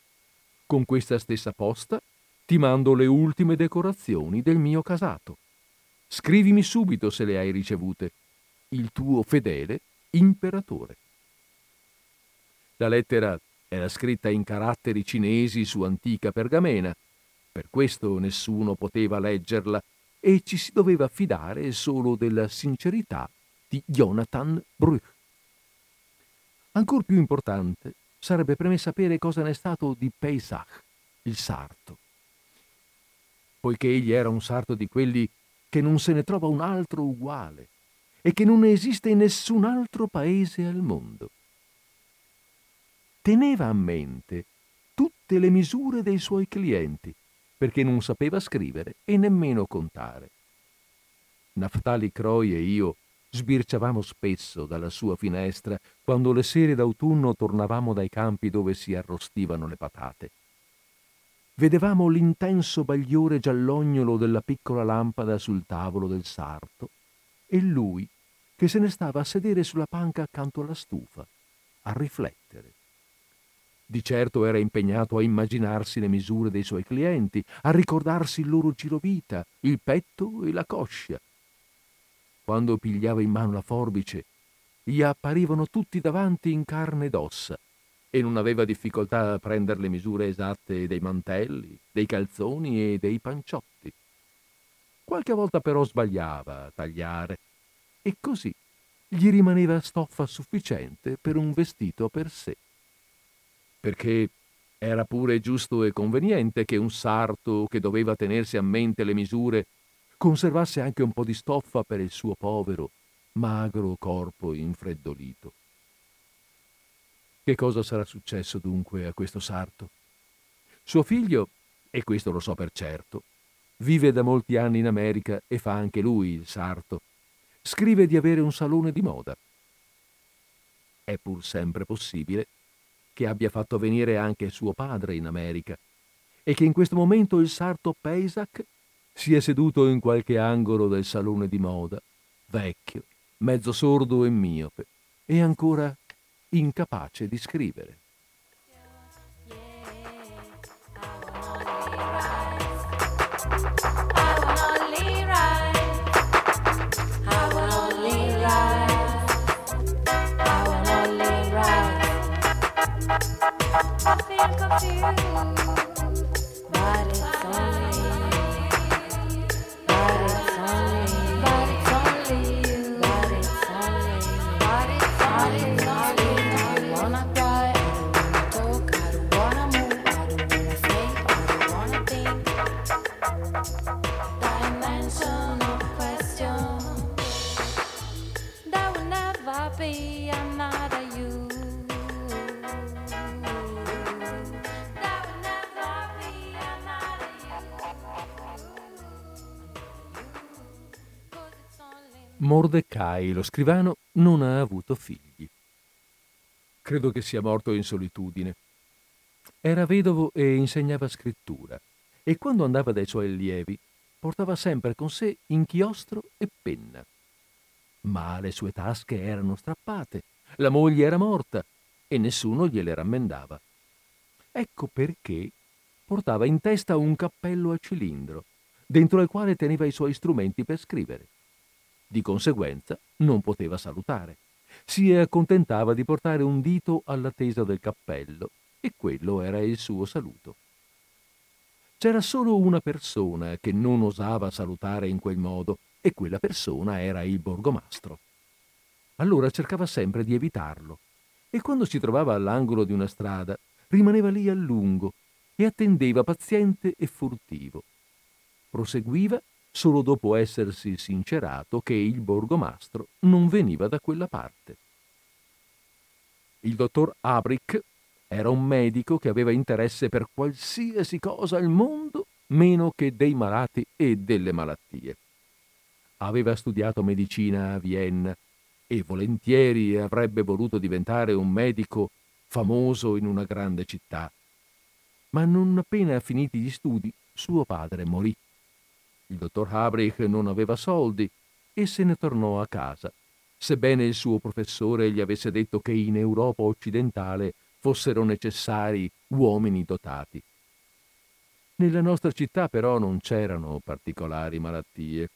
Con questa stessa posta ti mando le ultime decorazioni del mio casato. Scrivimi subito se le hai ricevute il tuo fedele imperatore. La lettera era scritta in caratteri cinesi su antica pergamena, per questo nessuno poteva leggerla e ci si doveva fidare solo della sincerità di Jonathan Bruch. Ancor più importante sarebbe per me sapere cosa ne è stato di Pesach, il sarto. Poiché egli era un sarto di quelli che non se ne trova un altro uguale, e che non esiste in nessun altro paese al mondo. Teneva a mente tutte le misure dei suoi clienti, perché non sapeva scrivere e nemmeno contare. Naftali Croy e io sbirciavamo spesso dalla sua finestra quando le sere d'autunno tornavamo dai campi dove si arrostivano le patate. Vedevamo l'intenso bagliore giallognolo della piccola lampada sul tavolo del sarto e lui che se ne stava a sedere sulla panca accanto alla stufa, a riflettere. Di certo era impegnato a immaginarsi le misure dei suoi clienti, a ricordarsi il loro girovita, il petto e la coscia. Quando pigliava in mano la forbice, gli apparivano tutti davanti in carne ed ossa e non aveva difficoltà a prendere le misure esatte dei mantelli, dei calzoni e dei panciotti. Qualche volta però sbagliava a tagliare e così gli rimaneva stoffa sufficiente per un vestito per sé. Perché era pure giusto e conveniente che un sarto che doveva tenersi a mente le misure conservasse anche un po' di stoffa per il suo povero, magro corpo infreddolito. Che cosa sarà successo dunque a questo sarto? Suo figlio, e questo lo so per certo, vive da molti anni in America e fa anche lui il sarto scrive di avere un salone di moda. È pur sempre possibile che abbia fatto venire anche suo padre in America e che in questo momento il sarto Peisac sia seduto in qualche angolo del salone di moda, vecchio, mezzo sordo e miope, e ancora incapace di scrivere. Think of you, but Mordecai, lo scrivano, non ha avuto figli. Credo che sia morto in solitudine. Era vedovo e insegnava scrittura e quando andava dai suoi allievi portava sempre con sé inchiostro e penna. Ma le sue tasche erano strappate, la moglie era morta e nessuno gliele rammendava. Ecco perché portava in testa un cappello a cilindro, dentro il quale teneva i suoi strumenti per scrivere. Di conseguenza non poteva salutare. Si accontentava di portare un dito alla tesa del cappello e quello era il suo saluto. C'era solo una persona che non osava salutare in quel modo e quella persona era il borgomastro. Allora cercava sempre di evitarlo e quando si trovava all'angolo di una strada rimaneva lì a lungo e attendeva paziente e furtivo. Proseguiva solo dopo essersi sincerato che il borgomastro non veniva da quella parte. Il dottor Abrick era un medico che aveva interesse per qualsiasi cosa al mondo meno che dei malati e delle malattie. Aveva studiato medicina a Vienna e volentieri avrebbe voluto diventare un medico famoso in una grande città. Ma non appena finiti gli studi, suo padre morì il dottor Habrich non aveva soldi e se ne tornò a casa, sebbene il suo professore gli avesse detto che in Europa occidentale fossero necessari uomini dotati. Nella nostra città però non c'erano particolari malattie.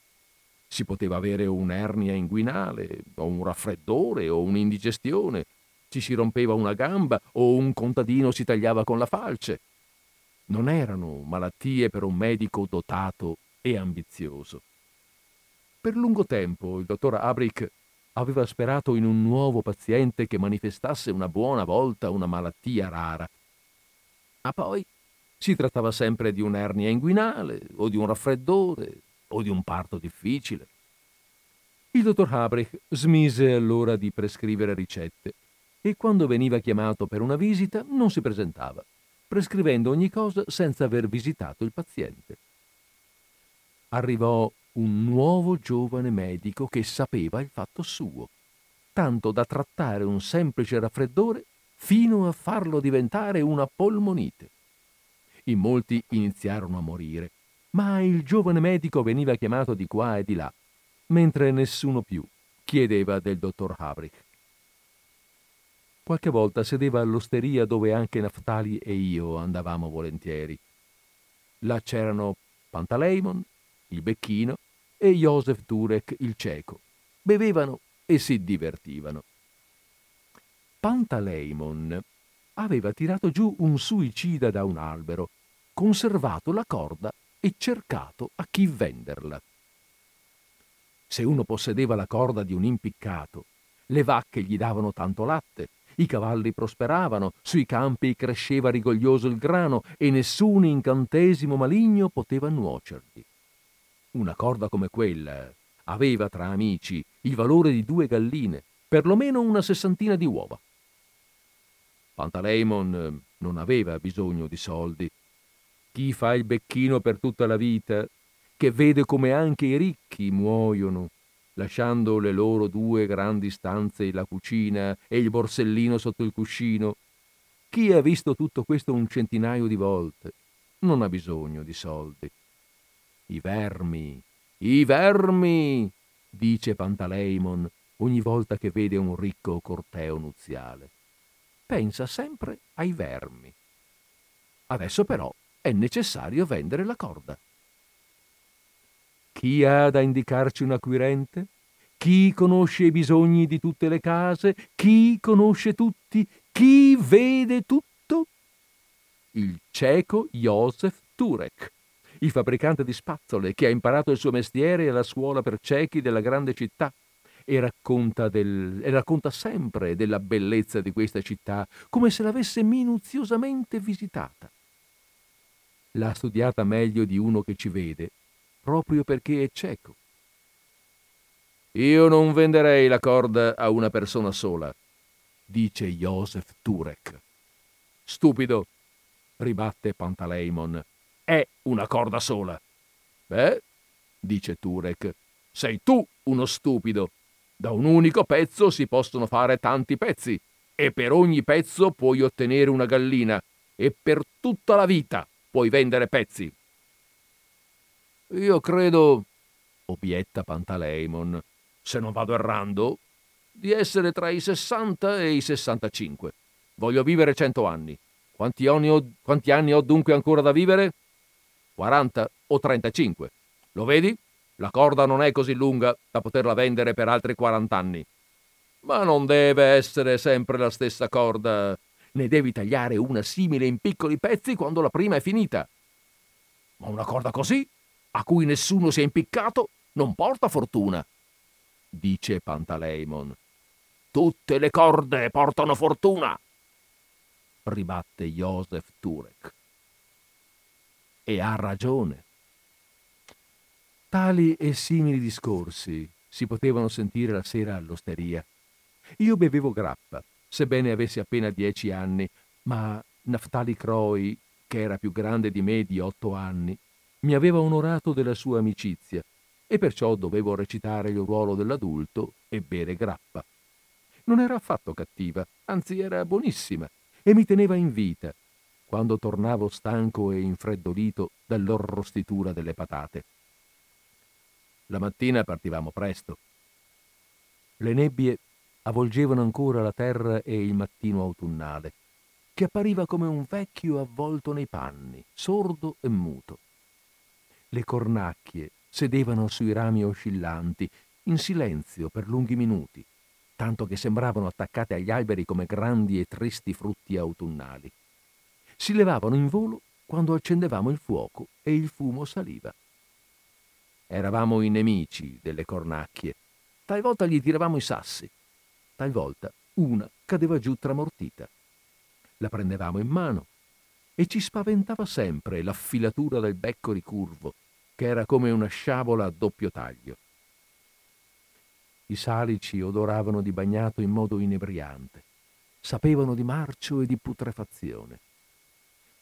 Si poteva avere un'ernia inguinale, o un raffreddore, o un'indigestione, ci si rompeva una gamba o un contadino si tagliava con la falce. Non erano malattie per un medico dotato e ambizioso. Per lungo tempo il dottor Abrick aveva sperato in un nuovo paziente che manifestasse una buona volta una malattia rara. Ma poi si trattava sempre di un'ernia inguinale o di un raffreddore o di un parto difficile. Il dottor Habrich smise allora di prescrivere ricette e quando veniva chiamato per una visita non si presentava, prescrivendo ogni cosa senza aver visitato il paziente arrivò un nuovo giovane medico che sapeva il fatto suo, tanto da trattare un semplice raffreddore fino a farlo diventare una polmonite. In molti iniziarono a morire, ma il giovane medico veniva chiamato di qua e di là, mentre nessuno più chiedeva del dottor Havrick. Qualche volta sedeva all'osteria dove anche Naftali e io andavamo volentieri. Là c'erano Pantaleimon, il becchino e Josef Turek, il cieco. Bevevano e si divertivano. Pantaleimon aveva tirato giù un suicida da un albero, conservato la corda e cercato a chi venderla. Se uno possedeva la corda di un impiccato, le vacche gli davano tanto latte, i cavalli prosperavano, sui campi cresceva rigoglioso il grano e nessun incantesimo maligno poteva nuocergli. Una corda come quella aveva tra amici il valore di due galline, perlomeno una sessantina di uova. Pantaleimon eh, non aveva bisogno di soldi. Chi fa il becchino per tutta la vita, che vede come anche i ricchi muoiono, lasciando le loro due grandi stanze e la cucina e il borsellino sotto il cuscino, chi ha visto tutto questo un centinaio di volte non ha bisogno di soldi. I vermi, i vermi, dice Pantaleimon ogni volta che vede un ricco corteo nuziale. Pensa sempre ai vermi. Adesso però è necessario vendere la corda. Chi ha da indicarci un acquirente? Chi conosce i bisogni di tutte le case? Chi conosce tutti? Chi vede tutto? Il cieco Josef Turek, il fabbricante di spazzole che ha imparato il suo mestiere alla scuola per ciechi della grande città e racconta, del, e racconta sempre della bellezza di questa città come se l'avesse minuziosamente visitata. L'ha studiata meglio di uno che ci vede, proprio perché è cieco. Io non venderei la corda a una persona sola, dice Josef Turek. Stupido, ribatte Pantaleimon è una corda sola. Beh, dice Turek, sei tu uno stupido. Da un unico pezzo si possono fare tanti pezzi e per ogni pezzo puoi ottenere una gallina e per tutta la vita puoi vendere pezzi. Io credo, obietta Pantaleimon, se non vado errando, di essere tra i 60 e i 65. Voglio vivere cento anni. Quanti anni, ho, quanti anni ho dunque ancora da vivere? 40 o 35. Lo vedi? La corda non è così lunga da poterla vendere per altri 40 anni. Ma non deve essere sempre la stessa corda. Ne devi tagliare una simile in piccoli pezzi quando la prima è finita. Ma una corda così, a cui nessuno si è impiccato, non porta fortuna, dice Pantaleimon. Tutte le corde portano fortuna, ribatte Joseph Turek e ha ragione. Tali e simili discorsi si potevano sentire la sera all'osteria. Io bevevo grappa, sebbene avessi appena dieci anni, ma Naftali Croy, che era più grande di me di otto anni, mi aveva onorato della sua amicizia e perciò dovevo recitare il ruolo dell'adulto e bere grappa. Non era affatto cattiva, anzi era buonissima e mi teneva in vita, quando tornavo stanco e infreddolito dall'orrostitura delle patate. La mattina partivamo presto. Le nebbie avvolgevano ancora la terra e il mattino autunnale, che appariva come un vecchio avvolto nei panni, sordo e muto. Le cornacchie sedevano sui rami oscillanti, in silenzio per lunghi minuti, tanto che sembravano attaccate agli alberi come grandi e tristi frutti autunnali si levavano in volo quando accendevamo il fuoco e il fumo saliva. Eravamo i nemici delle cornacchie. Talvolta gli tiravamo i sassi, talvolta una cadeva giù tramortita. La prendevamo in mano e ci spaventava sempre l'affilatura del becco ricurvo, che era come una sciabola a doppio taglio. I salici odoravano di bagnato in modo inebriante, sapevano di marcio e di putrefazione.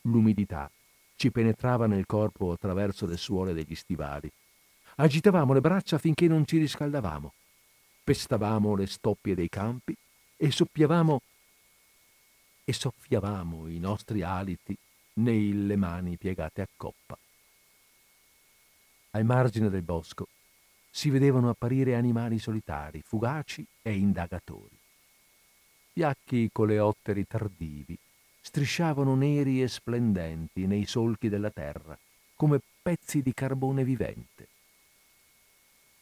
L'umidità ci penetrava nel corpo attraverso le suole degli stivali. agitavamo le braccia finché non ci riscaldavamo, pestavamo le stoppie dei campi e soffiavamo e soffiavamo i nostri aliti nelle mani piegate a coppa. Al margine del bosco si vedevano apparire animali solitari, fugaci e indagatori. Fiacchi coleotteri tardivi strisciavano neri e splendenti nei solchi della terra, come pezzi di carbone vivente.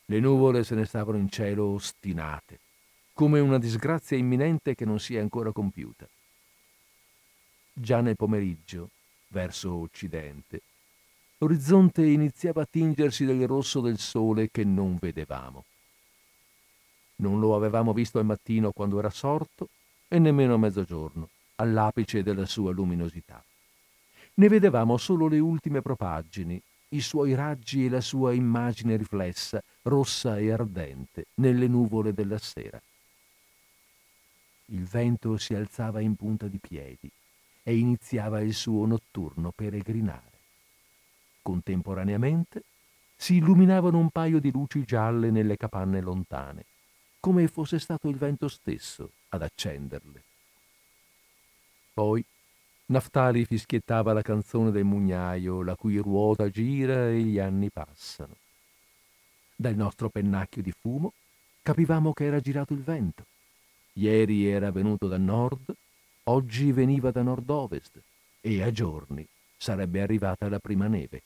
Le nuvole se ne stavano in cielo ostinate, come una disgrazia imminente che non si è ancora compiuta. Già nel pomeriggio, verso occidente, l'orizzonte iniziava a tingersi del rosso del sole che non vedevamo. Non lo avevamo visto al mattino quando era sorto e nemmeno a mezzogiorno, all'apice della sua luminosità. Ne vedevamo solo le ultime propaggini, i suoi raggi e la sua immagine riflessa, rossa e ardente, nelle nuvole della sera. Il vento si alzava in punta di piedi e iniziava il suo notturno peregrinare. Contemporaneamente si illuminavano un paio di luci gialle nelle capanne lontane, come fosse stato il vento stesso ad accenderle. Poi Naftali fischiettava la canzone del mugnaio, la cui ruota gira e gli anni passano. Dal nostro pennacchio di fumo capivamo che era girato il vento. Ieri era venuto da nord, oggi veniva da nord-ovest e a giorni sarebbe arrivata la prima neve.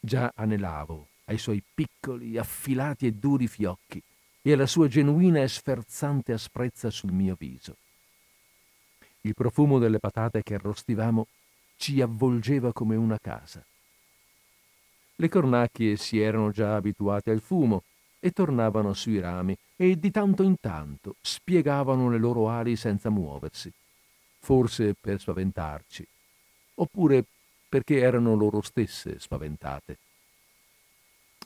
Già anelavo ai suoi piccoli, affilati e duri fiocchi e alla sua genuina e sferzante asprezza sul mio viso. Il profumo delle patate che arrostivamo ci avvolgeva come una casa. Le cornacchie si erano già abituate al fumo e tornavano sui rami e di tanto in tanto spiegavano le loro ali senza muoversi, forse per spaventarci, oppure perché erano loro stesse spaventate.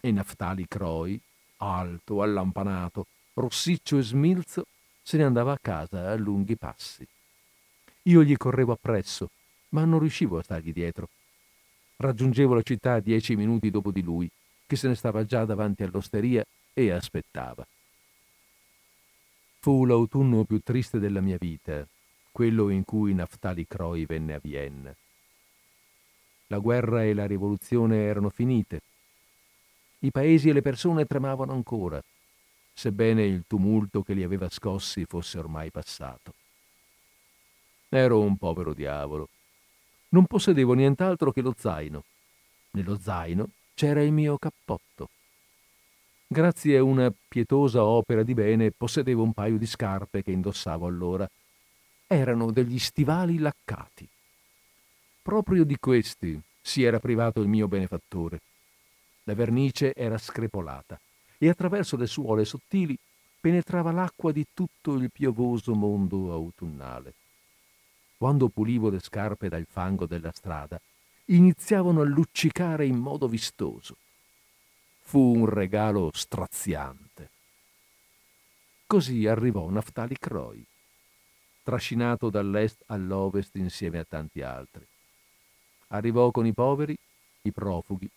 E Naftali Croi, alto, allampanato, rossiccio e smilzo, se ne andava a casa a lunghi passi. Io gli correvo appresso, ma non riuscivo a stargli dietro. Raggiungevo la città dieci minuti dopo di lui, che se ne stava già davanti all'osteria e aspettava. Fu l'autunno più triste della mia vita, quello in cui Naftali Croi venne a Vienna. La guerra e la rivoluzione erano finite. I paesi e le persone tremavano ancora, sebbene il tumulto che li aveva scossi fosse ormai passato. Ero un povero diavolo. Non possedevo nient'altro che lo zaino. Nello zaino c'era il mio cappotto. Grazie a una pietosa opera di bene possedevo un paio di scarpe che indossavo allora. Erano degli stivali laccati. Proprio di questi si era privato il mio benefattore. La vernice era screpolata e attraverso le suole sottili penetrava l'acqua di tutto il piovoso mondo autunnale. Quando pulivo le scarpe dal fango della strada, iniziavano a luccicare in modo vistoso. Fu un regalo straziante. Così arrivò Naftali Croi, trascinato dall'est all'ovest insieme a tanti altri. Arrivò con i poveri, i profughi,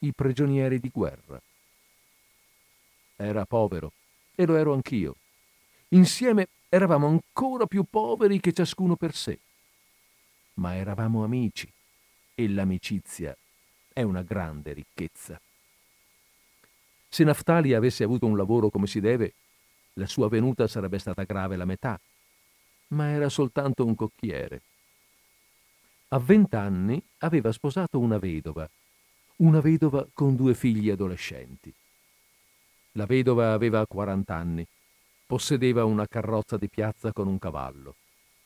i prigionieri di guerra. Era povero e lo ero anch'io. Insieme eravamo ancora più poveri che ciascuno per sé. Ma eravamo amici e l'amicizia è una grande ricchezza. Se Naftali avesse avuto un lavoro come si deve, la sua venuta sarebbe stata grave la metà, ma era soltanto un cocchiere. A vent'anni aveva sposato una vedova, una vedova con due figli adolescenti. La vedova aveva 40 anni Possedeva una carrozza di piazza con un cavallo.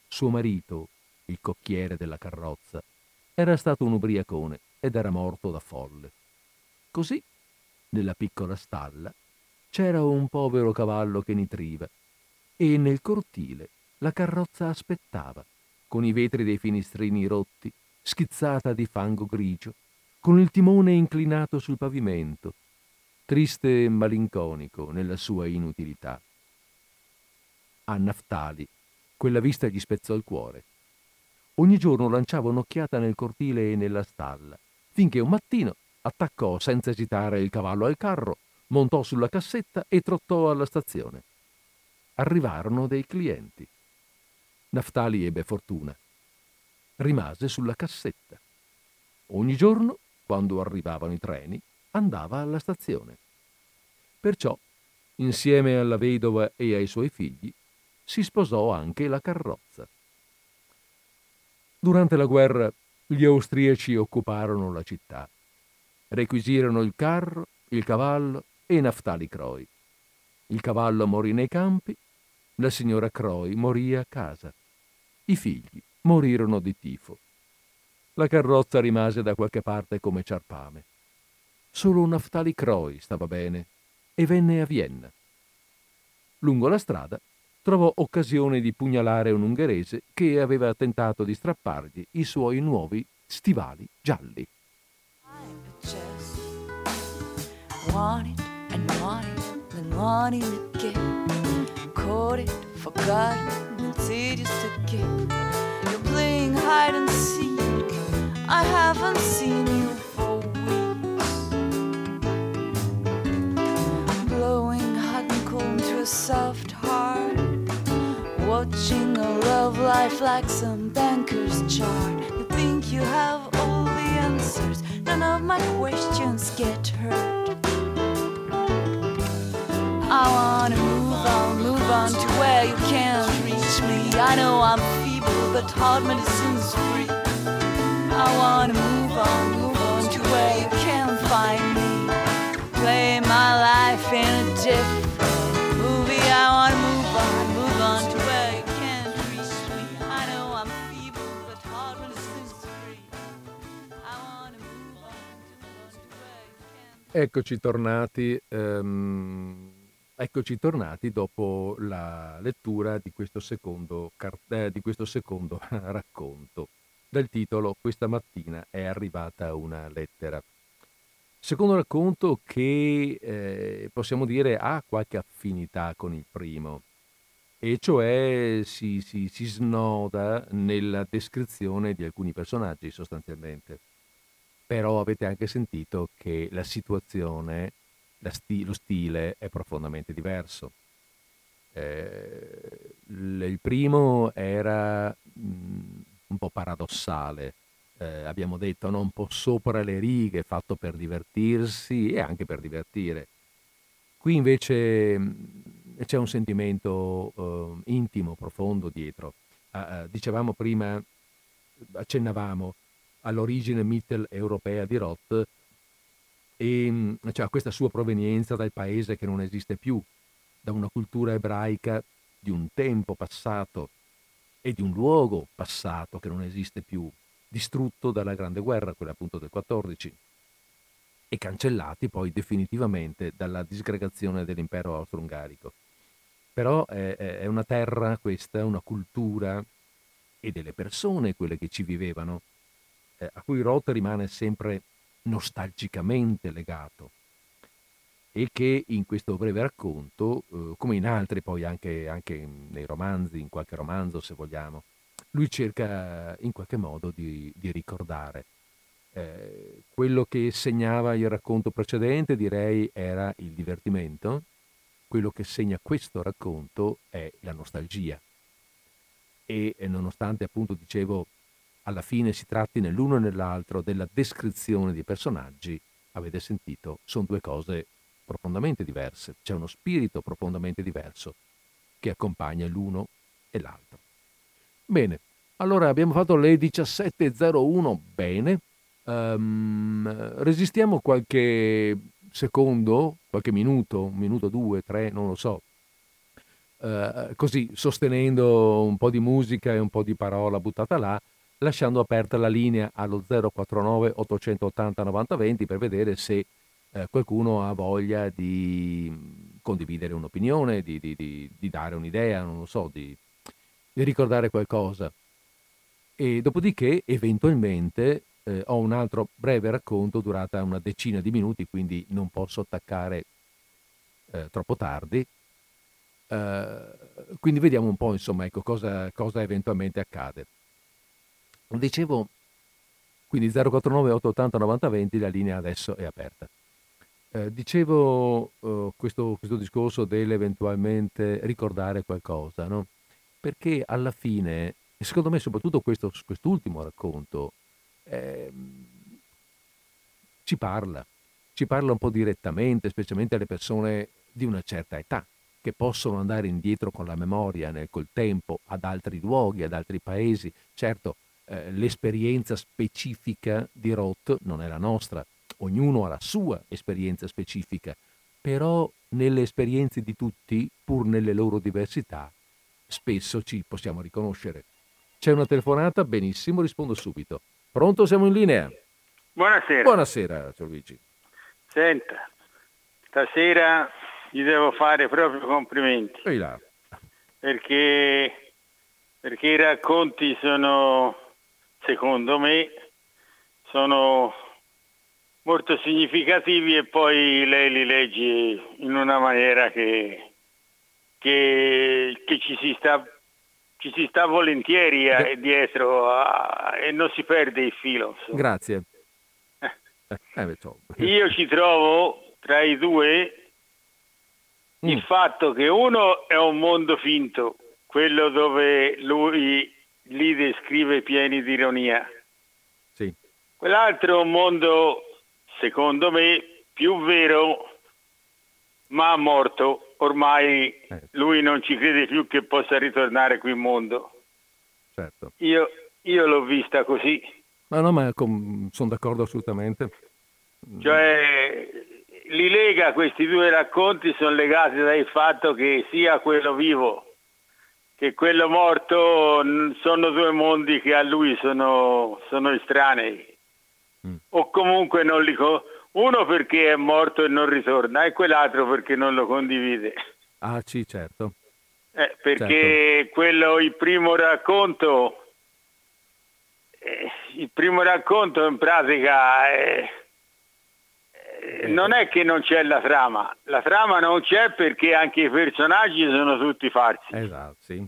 Suo marito, il cocchiere della carrozza, era stato un ubriacone ed era morto da folle. Così, nella piccola stalla, c'era un povero cavallo che nitriva e nel cortile la carrozza aspettava, con i vetri dei finestrini rotti, schizzata di fango grigio, con il timone inclinato sul pavimento, triste e malinconico nella sua inutilità a Naftali. Quella vista gli spezzò il cuore. Ogni giorno lanciava un'occhiata nel cortile e nella stalla, finché un mattino, attaccò senza esitare il cavallo al carro, montò sulla cassetta e trottò alla stazione. Arrivarono dei clienti. Naftali ebbe fortuna. Rimase sulla cassetta. Ogni giorno, quando arrivavano i treni, andava alla stazione. Perciò, insieme alla vedova e ai suoi figli, si sposò anche la carrozza. Durante la guerra gli austriaci occuparono la città. Requisirono il carro, il cavallo e Naftali Croi. Il cavallo morì nei campi, la signora Croi morì a casa. I figli morirono di tifo. La carrozza rimase da qualche parte come ciarpame. Solo Naftali Croi stava bene e venne a Vienna. Lungo la strada trovò occasione di pugnalare un ungherese che aveva tentato di strappargli i suoi nuovi stivali gialli. To. I haven't seen you for weeks. Blowing hot and cold into a soft heart. Watching a love life like some banker's chart. You think you have all the answers. None of my questions get hurt. I wanna move on, move on to where you can't reach me. I know I'm feeble, but hard medicine's free. I wanna move on, move on to where you can't find me. Play my life in a different Eccoci tornati, ehm, eccoci tornati dopo la lettura di questo secondo, eh, di questo secondo racconto dal titolo Questa mattina è arrivata una lettera. Secondo racconto che eh, possiamo dire ha qualche affinità con il primo, e cioè si, si- si snoda nella descrizione di alcuni personaggi sostanzialmente. Però avete anche sentito che la situazione, la sti- lo stile è profondamente diverso. Eh, il primo era mh, un po' paradossale, eh, abbiamo detto, no? un po' sopra le righe, fatto per divertirsi e anche per divertire. Qui invece mh, c'è un sentimento eh, intimo, profondo dietro. Ah, ah, dicevamo prima, accennavamo all'origine mitteleuropea di Roth e mh, cioè a questa sua provenienza dal paese che non esiste più, da una cultura ebraica di un tempo passato e di un luogo passato che non esiste più, distrutto dalla Grande Guerra, quella appunto del 14, e cancellati poi definitivamente dalla disgregazione dell'impero austro-ungarico. Però è- è una terra questa, una cultura e delle persone, quelle che ci vivevano, eh, a cui Roth rimane sempre nostalgicamente legato e che in questo breve racconto, eh, come in altri poi anche, anche nei romanzi, in qualche romanzo se vogliamo, lui cerca in qualche modo di, di ricordare. Eh, quello che segnava il racconto precedente direi era il divertimento, quello che segna questo racconto è la nostalgia. E, e nonostante appunto dicevo alla fine si tratti nell'uno e nell'altro della descrizione dei personaggi, avete sentito, sono due cose profondamente diverse, c'è uno spirito profondamente diverso che accompagna l'uno e l'altro. Bene, allora abbiamo fatto le 17.01, bene, Ehm, resistiamo qualche secondo, qualche minuto, un minuto, due, tre, non lo so, eh, così sostenendo un po' di musica e un po' di parola buttata là, lasciando aperta la linea allo 049 880 9020 per vedere se eh, qualcuno ha voglia di condividere un'opinione, di, di- di- di dare un'idea, non lo so, di, ricordare qualcosa. E dopodiché, eventualmente, eh, ho un altro breve racconto durata una decina di minuti, quindi non posso attaccare eh, troppo tardi. Eh, quindi vediamo un po', insomma, ecco, cosa, cosa eventualmente accade. Dicevo, Quindi 049 880 9020 la linea adesso è aperta. Eh, dicevo eh, questo, questo, discorso dell'eventualmente ricordare qualcosa, no? Perché alla fine, secondo me soprattutto questo, quest'ultimo racconto, eh, ci parla, ci parla un po' direttamente, specialmente alle persone di una certa età, che possono andare indietro con la memoria, nel, col tempo, ad altri luoghi, ad altri paesi. Certo, eh, l'esperienza specifica di Roth non è la nostra, ognuno ha la sua esperienza specifica, però nelle esperienze di tutti, pur nelle loro diversità, spesso ci possiamo riconoscere. C'è una telefonata? Benissimo, rispondo subito. Pronto, siamo in linea. Buonasera. Buonasera, Luigi. Senta, stasera gli devo fare proprio complimenti. Perché, perché i racconti sono, secondo me, sono molto significativi e poi lei li legge in una maniera che, che, che ci, si sta, ci si sta volentieri a, dietro a, e non si perde il filo. Insomma. Grazie. Eh, eh Io ci trovo tra i due mm. il fatto che uno è un mondo finto, quello dove lui li descrive pieni di ironia. Sì. Quell'altro è un mondo, secondo me, più vero, ma morto. Ormai eh. lui non ci crede più che possa ritornare qui in mondo. Certo. Io, io l'ho vista così. Ma no, ma com- sono d'accordo assolutamente. Cioè, li lega questi due racconti, sono legati dal fatto che sia quello vivo che quello morto sono due mondi che a lui sono, sono estranei. Mm. O comunque non li... Co- uno perché è morto e non ritorna e quell'altro perché non lo condivide. Ah sì, certo. Eh, perché certo. quello, il primo racconto, eh, il primo racconto in pratica è eh, non è che non c'è la trama, la trama non c'è perché anche i personaggi sono tutti farsi. Esatto, sì.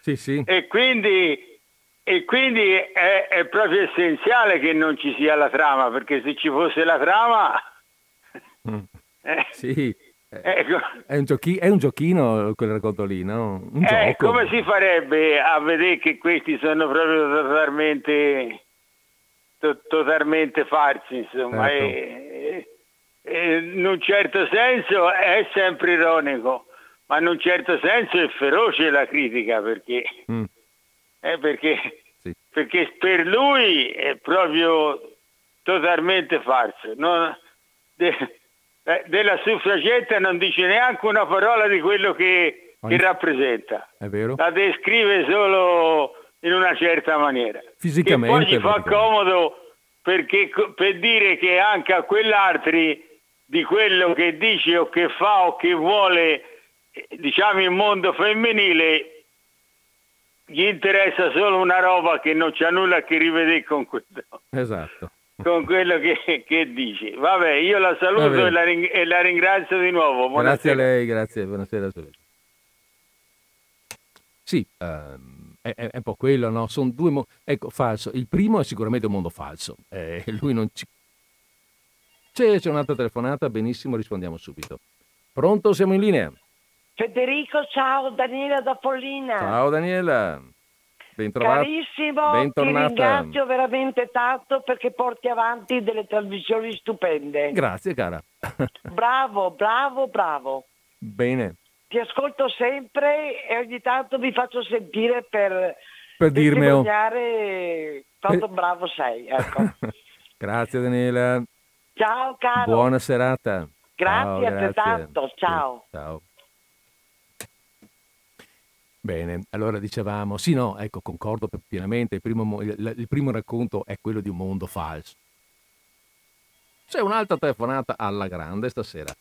Sì, sì. E quindi, e quindi è, è, proprio essenziale che non ci sia la trama, perché se ci fosse la trama... Mm. Eh, sì, ecco. è, un giochi- è, un giochino quel racconto lì, no? Un eh, come si farebbe a vedere che questi sono proprio totalmente to- totalmente farsi, insomma. Certo. E, e, in un certo senso è sempre ironico, ma in un certo senso è feroce la critica perché, mm. eh, perché, sì. perché per lui è proprio totalmente farso. Non, de, eh, della suffragetta non dice neanche una parola di quello che, che rappresenta. È vero. La descrive solo in una certa maniera. Fisicamente. Che poi gli fa comodo perché, per dire che anche a quell'altri di quello che dice o che fa o che vuole, diciamo il mondo femminile, gli interessa solo una roba che non c'ha nulla a che rivedere con quello. Esatto. Con quello che, che dice. Vabbè, io la saluto e la, e la, ringrazio di nuovo. Buonasera. Grazie a lei, grazie, buonasera. Sì, um è, è, un po' quello, no? Sono due mo- ecco, falso. Il primo è sicuramente un mondo falso. Eh, lui non ci... C'è, c'è un'altra telefonata, benissimo, rispondiamo subito. Pronto, siamo in linea. Federico, ciao, Daniela da Follina. Ciao Daniela. Bentrovata. Carissimo, Bentornata. ti ringrazio veramente tanto perché porti avanti delle trasmissioni stupende. Grazie cara. bravo, bravo, bravo. Bene ti ascolto sempre e ogni tanto mi faccio sentire per, per dirmi quanto per... bravo sei. Ecco. grazie Daniela. Ciao caro. Buona serata. Grazie ciao, altrettanto. Ciao. Ciao. Bene, allora dicevamo, sì no, ecco, concordo pienamente, il primo, il, il primo racconto è quello di un mondo falso. C'è un'altra telefonata alla grande stasera.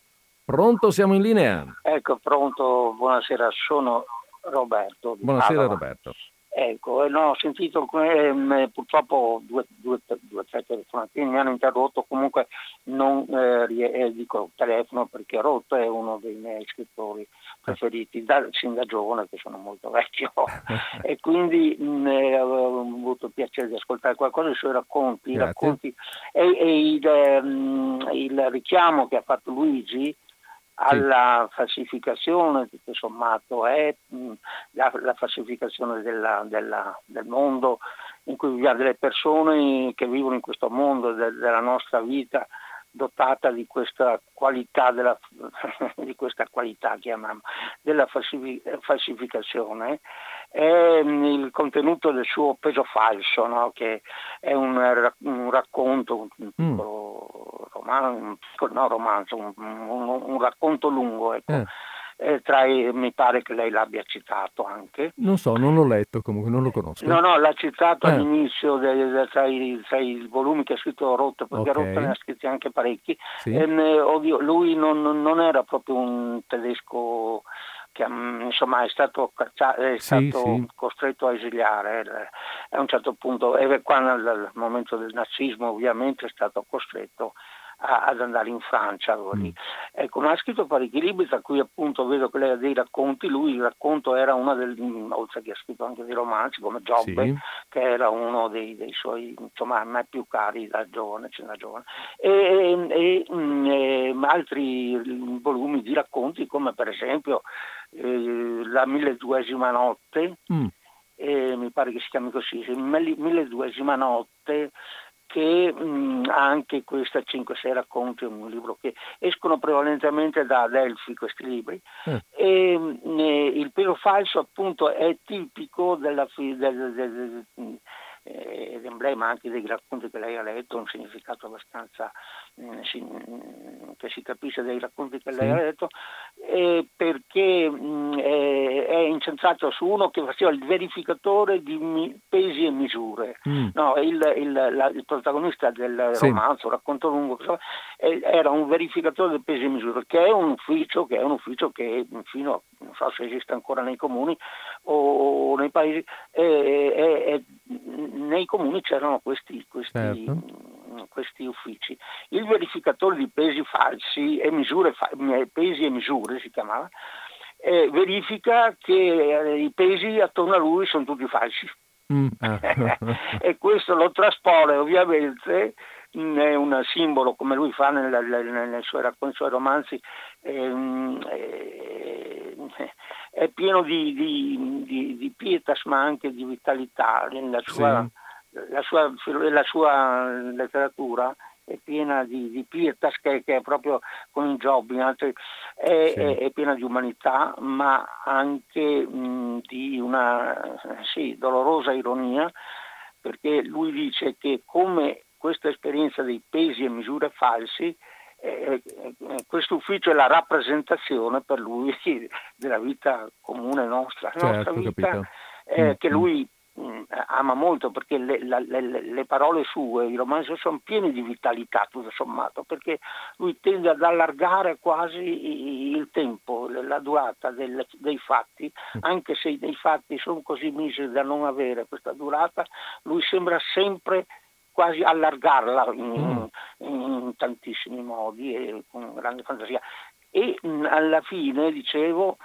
Pronto, siamo in linea. Ecco, pronto, buonasera, sono Roberto. Buonasera Padova. Roberto. Ecco, non ho sentito, eh, purtroppo due, due, due tre telefonatine mi hanno interrotto, comunque non eh, eh, dico telefono perché Rotto è uno dei miei scrittori preferiti da, sin da giovane, che sono molto vecchio, e quindi mh, eh, ho avuto il piacere di ascoltare qualcosa dei suoi racconti, racconti e, e il, mh, il, richiamo che ha fatto Luigi alla sì. falsificazione, tutto sommato è mh, la, la, falsificazione della, della, del mondo in cui viviamo, delle persone che vivono in questo mondo, de, della nostra vita dotata di questa qualità, della, di questa qualità chiamiamo, della falsificazione è mm, il contenuto del suo peso falso, no? che è un, un racconto, un mm. piccolo mm. romanzo, no, romanzo un, un, un, racconto lungo. Ecco. Eh eh, tra i, mi pare che lei l'abbia citato anche. Non so, non l'ho letto comunque, non lo conosco. No, no, l'ha citato eh. all'inizio de, de, tra, i, tra, i, volumi che ha scritto Rotta, perché okay. Rotta ne ha scritti anche parecchi. Sì. E, ehm, oddio, lui non, non, era proprio un tedesco che mm, insomma è stato, è stato sì. costretto a esiliare eh, a un certo punto, e qua nel momento del nazismo ovviamente è stato costretto a, ad andare in Francia. Mm. Ecco, ma ha scritto parecchi libri, tra cui appunto vedo che lei ha dei racconti, lui il racconto era una del, oltre che ha scritto anche dei romanzi come Giobbe, sì. che era uno dei, dei, suoi, insomma, a me più cari da giovane, da giovane. E, e, e, mm, e, altri volumi di racconti come per esempio eh, La milleduesima notte, mm. eh, mi pare che si chiami così, milleduesima notte, che mh, anche questa 5-6 racconti, un libro che escono prevalentemente da Delphi questi libri eh. e mh, il pelo falso appunto è tipico della, del, del, del, eh, l'emblema anche dei racconti che lei ha letto, un significato abbastanza mm, si, mm, che si capisce dai racconti che sì. lei ha letto, eh, perché mh, mm, è, incentrato su uno che faceva il verificatore di mi, pesi e misure. Mm. No, il, il, la, il, protagonista del sì. romanzo, racconto lungo, era un verificatore di pesi e misure, che è un ufficio che, è un ufficio che fino a, non so se esiste ancora nei comuni o, nei paesi, è, è, è nei comuni c'erano questi, questi, certo. questi, uffici. Il verificatore di pesi falsi e misure, pesi e misure si chiamava, eh, verifica che eh, i pesi attorno a lui sono tutti falsi. Mm. Ah. e questo lo traspone ovviamente è un simbolo come lui fa nel, nel, nei, suoi, nei suoi romanzi ehm, eh, è pieno di, di, di, di, pietas ma anche di vitalità nella sua, sì. la sua, la sua letteratura è piena di, di pietas che, che, è proprio con Giobbi, è, sì. è, è, piena di umanità ma anche mh, di una sì, dolorosa ironia perché lui dice che come questa esperienza dei pesi e misure falsi eh, eh, questo ufficio è la rappresentazione per lui della vita comune nostra, certo, nostra vita eh, che mm, lui mm, ama molto perché le, la, le, le, parole sue, i romanzi sono pieni di vitalità tutto sommato, perché lui tende ad allargare quasi il tempo, la durata del, dei fatti, mm. anche se dei fatti sono così miseri da non avere questa durata, lui sembra sempre quasi allargarla in, mm. in tantissimi modi e con grande fantasia. E mh, alla fine, dicevo,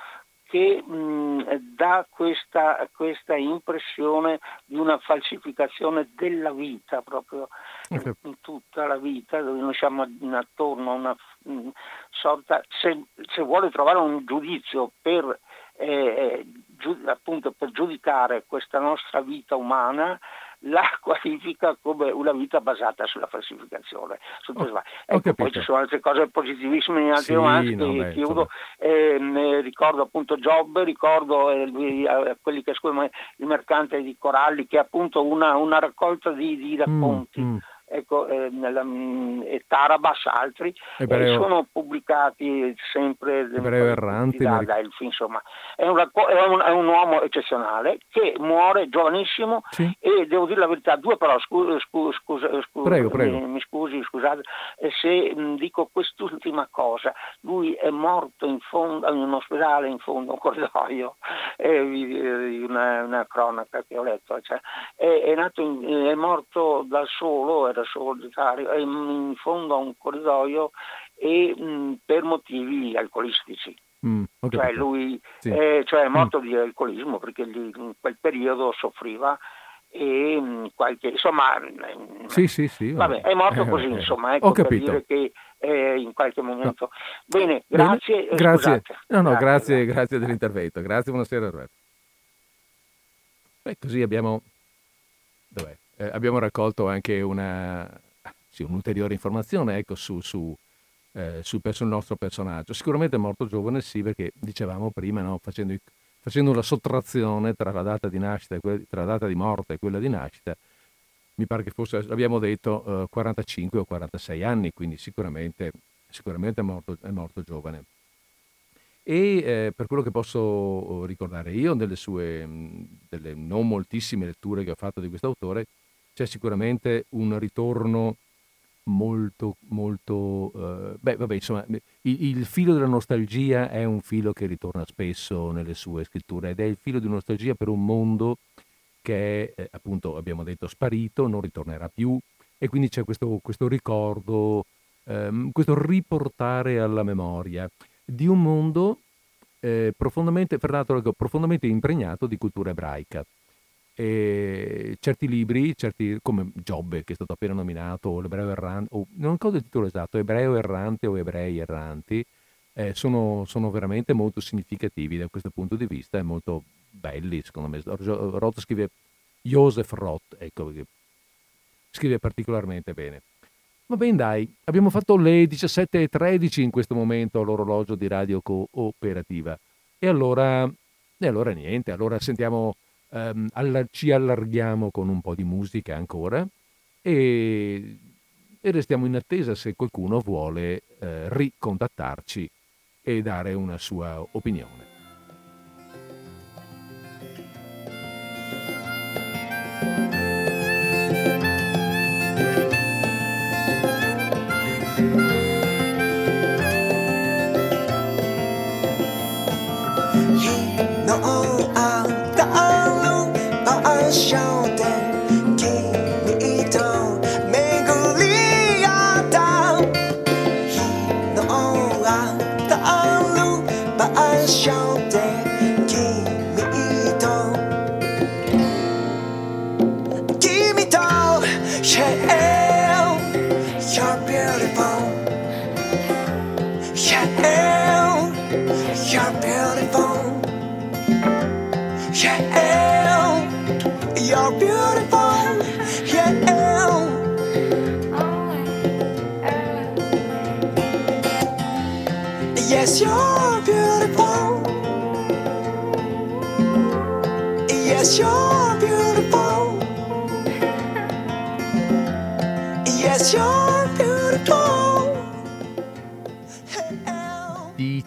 che mh, dà questa, questa, impressione di una falsificazione della vita, proprio okay. in tutta la vita, dove noi siamo attorno a una mh, sorta, se, se, vuole trovare un giudizio per, eh, eh giu, appunto, per giudicare questa nostra vita umana, la qualifica come una vita basata sulla falsificazione. Oh, ecco, poi ci sono altre cose positivissime in altri sì, romanzi no, chiudo. Eh, ricordo appunto Job, ricordo eh, eh, quelli che scrivono il mercante di coralli, che è appunto una, una raccolta di, di racconti. Mm, mm ecco, eh, nella, mm, e Tarabas, altri, eh, sono pubblicati sempre erranti, da, da Elfi, insomma. È un, è, un, è un, uomo eccezionale che muore giovanissimo sì. e devo dire la verità, due parole, scusa, scusa, scusa, prego, prego. Mi, mi, scusi, scusate, se mh, mm, dico quest'ultima cosa, lui è morto in fondo, in un ospedale, in fondo a un corridoio, eh, una, una, cronaca che ho letto, cioè, è, è, nato in, è morto da solo, era solitario, in fondo a un corridoio e mh, per motivi alcolistici. Mm, cioè lui sì. è, cioè è morto mm. di alcolismo perché gli, in quel periodo soffriva e mm, qualche insomma mm, sì sì sì vabbè, è morto eh, così eh, insomma ecco, ho capito. per dire che eh, in qualche momento. No. bene. grazie bene, grazie. no no grazie grazie, grazie. dell'intervento. Grazie buonasera Roberto. Beh, così abbiamo eh, abbiamo raccolto anche una sì, un'ulteriore informazione ecco, su, su, eh, sul nostro personaggio. Sicuramente è morto giovane sì perché dicevamo prima no, facendo i facendo una sottrazione tra la data di nascita tra la data di morte e quella di nascita, mi pare che fosse, abbiamo detto, eh, 45 o 46 anni, quindi sicuramente, sicuramente è, morto, è, morto, giovane. E eh, per quello che posso ricordare io, delle sue, delle non moltissime letture che ho fatto di questo autore, c'è sicuramente un ritorno molto, molto... Eh, beh, vabbè, insomma, il, il, filo della nostalgia è un filo che ritorna spesso nelle sue scritture ed è il filo di nostalgia per un mondo che è, eh, appunto, abbiamo detto, sparito, non ritornerà più e quindi c'è questo, questo ricordo, ehm, questo riportare alla memoria di un mondo eh, profondamente, fra l'altro, profondamente impregnato di cultura ebraica. E certi libri, certi, come Giobbe che è stato appena nominato, o l'ebreo errante, o, non ricordo il titolo esatto, ebreo errante o ebrei erranti, eh, sono, sono, veramente molto significativi da questo punto di vista e molto belli secondo me. Roth scrive, Joseph Roth, ecco, scrive particolarmente bene. Va bene dai, abbiamo fatto le 17.13 in questo momento all'orologio di Radio Cooperativa e allora, e allora niente, allora sentiamo ehm, alla, ci allarghiamo con un po' di musica ancora e, e restiamo in attesa se qualcuno vuole eh, ricontattarci e dare una sua opinione.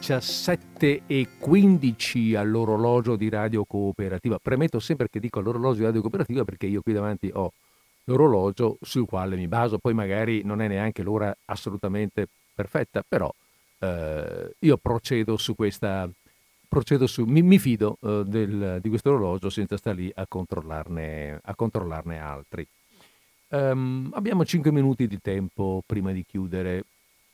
17 e 15 all'orologio di Radio Cooperativa. Premetto sempre che dico all'orologio di Radio Cooperativa perché io qui davanti ho l'orologio sul quale mi baso, poi magari non è neanche l'ora assolutamente perfetta, però eh, io procedo su questa, procedo su, mi, mi fido eh, del, di questo orologio senza stare lì a controllarne, a controllarne altri. Um, abbiamo 5 minuti di tempo prima di chiudere.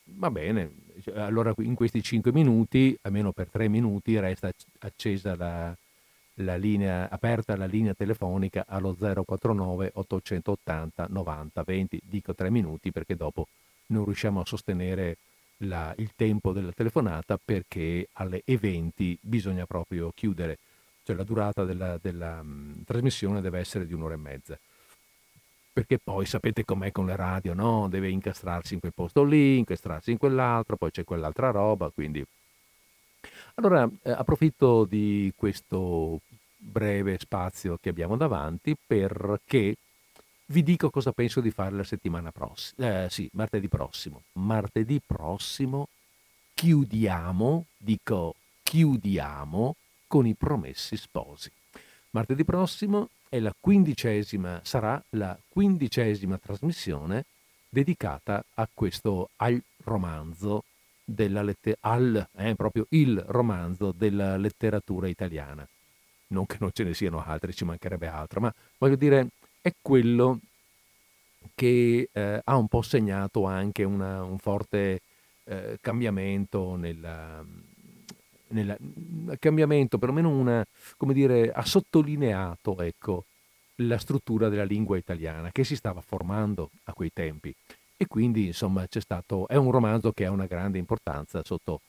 Va bene, allora in questi 5 minuti, almeno per 3 minuti, resta accesa la, la linea, aperta la linea telefonica allo 049 880 90 20. Dico 3 minuti perché dopo non riusciamo a sostenere la, il tempo della telefonata perché alle E20 bisogna proprio chiudere, cioè la durata della, della mh, trasmissione deve essere di un'ora e mezza. Perché poi sapete com'è con le radio, no? Deve incastrarsi in quel posto lì, incastrarsi in quell'altro, poi c'è quell'altra roba, quindi... Allora eh, approfitto di questo breve spazio che abbiamo davanti perché vi dico cosa penso di fare la settimana prossima. Eh, sì, martedì prossimo. Martedì prossimo chiudiamo, dico chiudiamo con i promessi sposi. Martedì prossimo la sarà la quindicesima trasmissione dedicata a questo al romanzo della letteratura, al, eh, proprio il romanzo della letteratura italiana. Non che non ce ne siano altri, ci mancherebbe altro, ma voglio dire, è quello che eh, ha un po' segnato anche una, un forte eh, cambiamento nella, nel cambiamento, perlomeno una, come dire, ha sottolineato, ecco, la struttura della lingua italiana che si stava formando a quei tempi. E quindi, insomma, stato, è un romanzo che ha una grande importanza sotto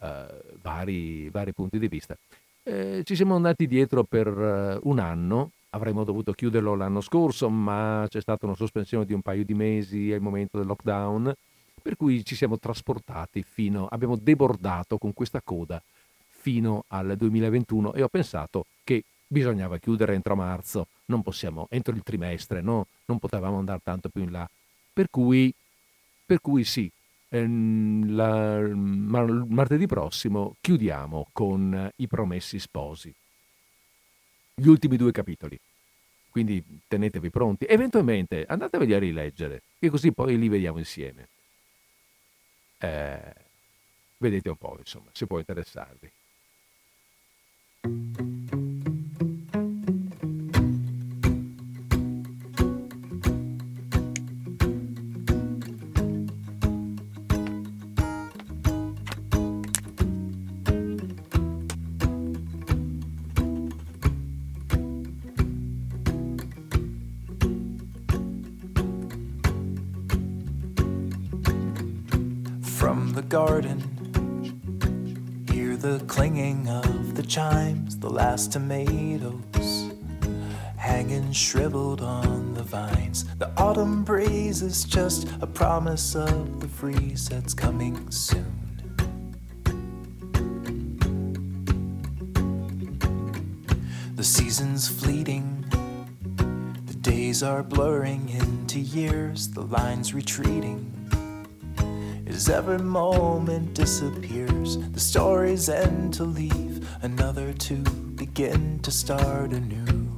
eh, vari, vari, punti di vista. Eh, ci siamo andati dietro per uh, un anno, avremmo dovuto chiuderlo l'anno scorso, ma c'è stata una sospensione di un paio di mesi al momento del lockdown, per cui ci siamo trasportati fino, abbiamo debordato con questa coda fino al 2021 e ho pensato che bisognava chiudere entro marzo, non possiamo, entro il trimestre, no? non potevamo andare tanto più in là. Per cui, per cui sì, ehm, la, martedì prossimo chiudiamo con i promessi sposi. Gli ultimi due capitoli. Quindi tenetevi pronti. Eventualmente andateveli a rileggere, e così poi li vediamo insieme. Eh, vedete un po', insomma, se può interessarvi. From the garden, hear the clinging of chimes, the last tomatoes hanging shriveled on the vines. The autumn breeze is just a promise of the freeze that's coming soon. The season's fleeting, the days are blurring into years, the lines retreating as every moment disappears, the stories end to leave another to begin to start anew.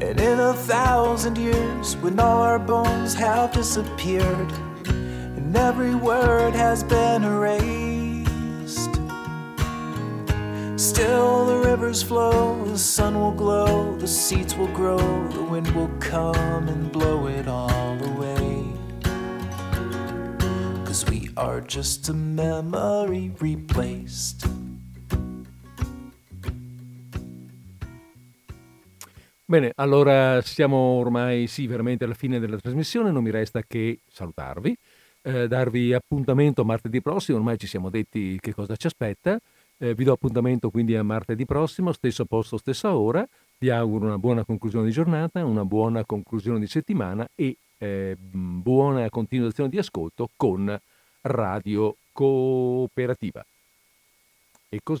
And in a thousand years, when all our bones have disappeared, and every word has been erased. Still the rivers flow, the sun will glow, the seeds will grow, the wind will come and blow it all away. Are just a memory replaced. Bene, allora siamo ormai sì veramente alla fine della trasmissione, non mi resta che salutarvi, eh, darvi appuntamento martedì prossimo, ormai ci siamo detti che cosa ci aspetta. Eh, vi do appuntamento quindi a martedì prossimo, stesso posto, stessa ora. Vi auguro una buona conclusione di giornata, una buona conclusione di settimana e eh, buona continuazione di ascolto con Radio Cooperativa. E così.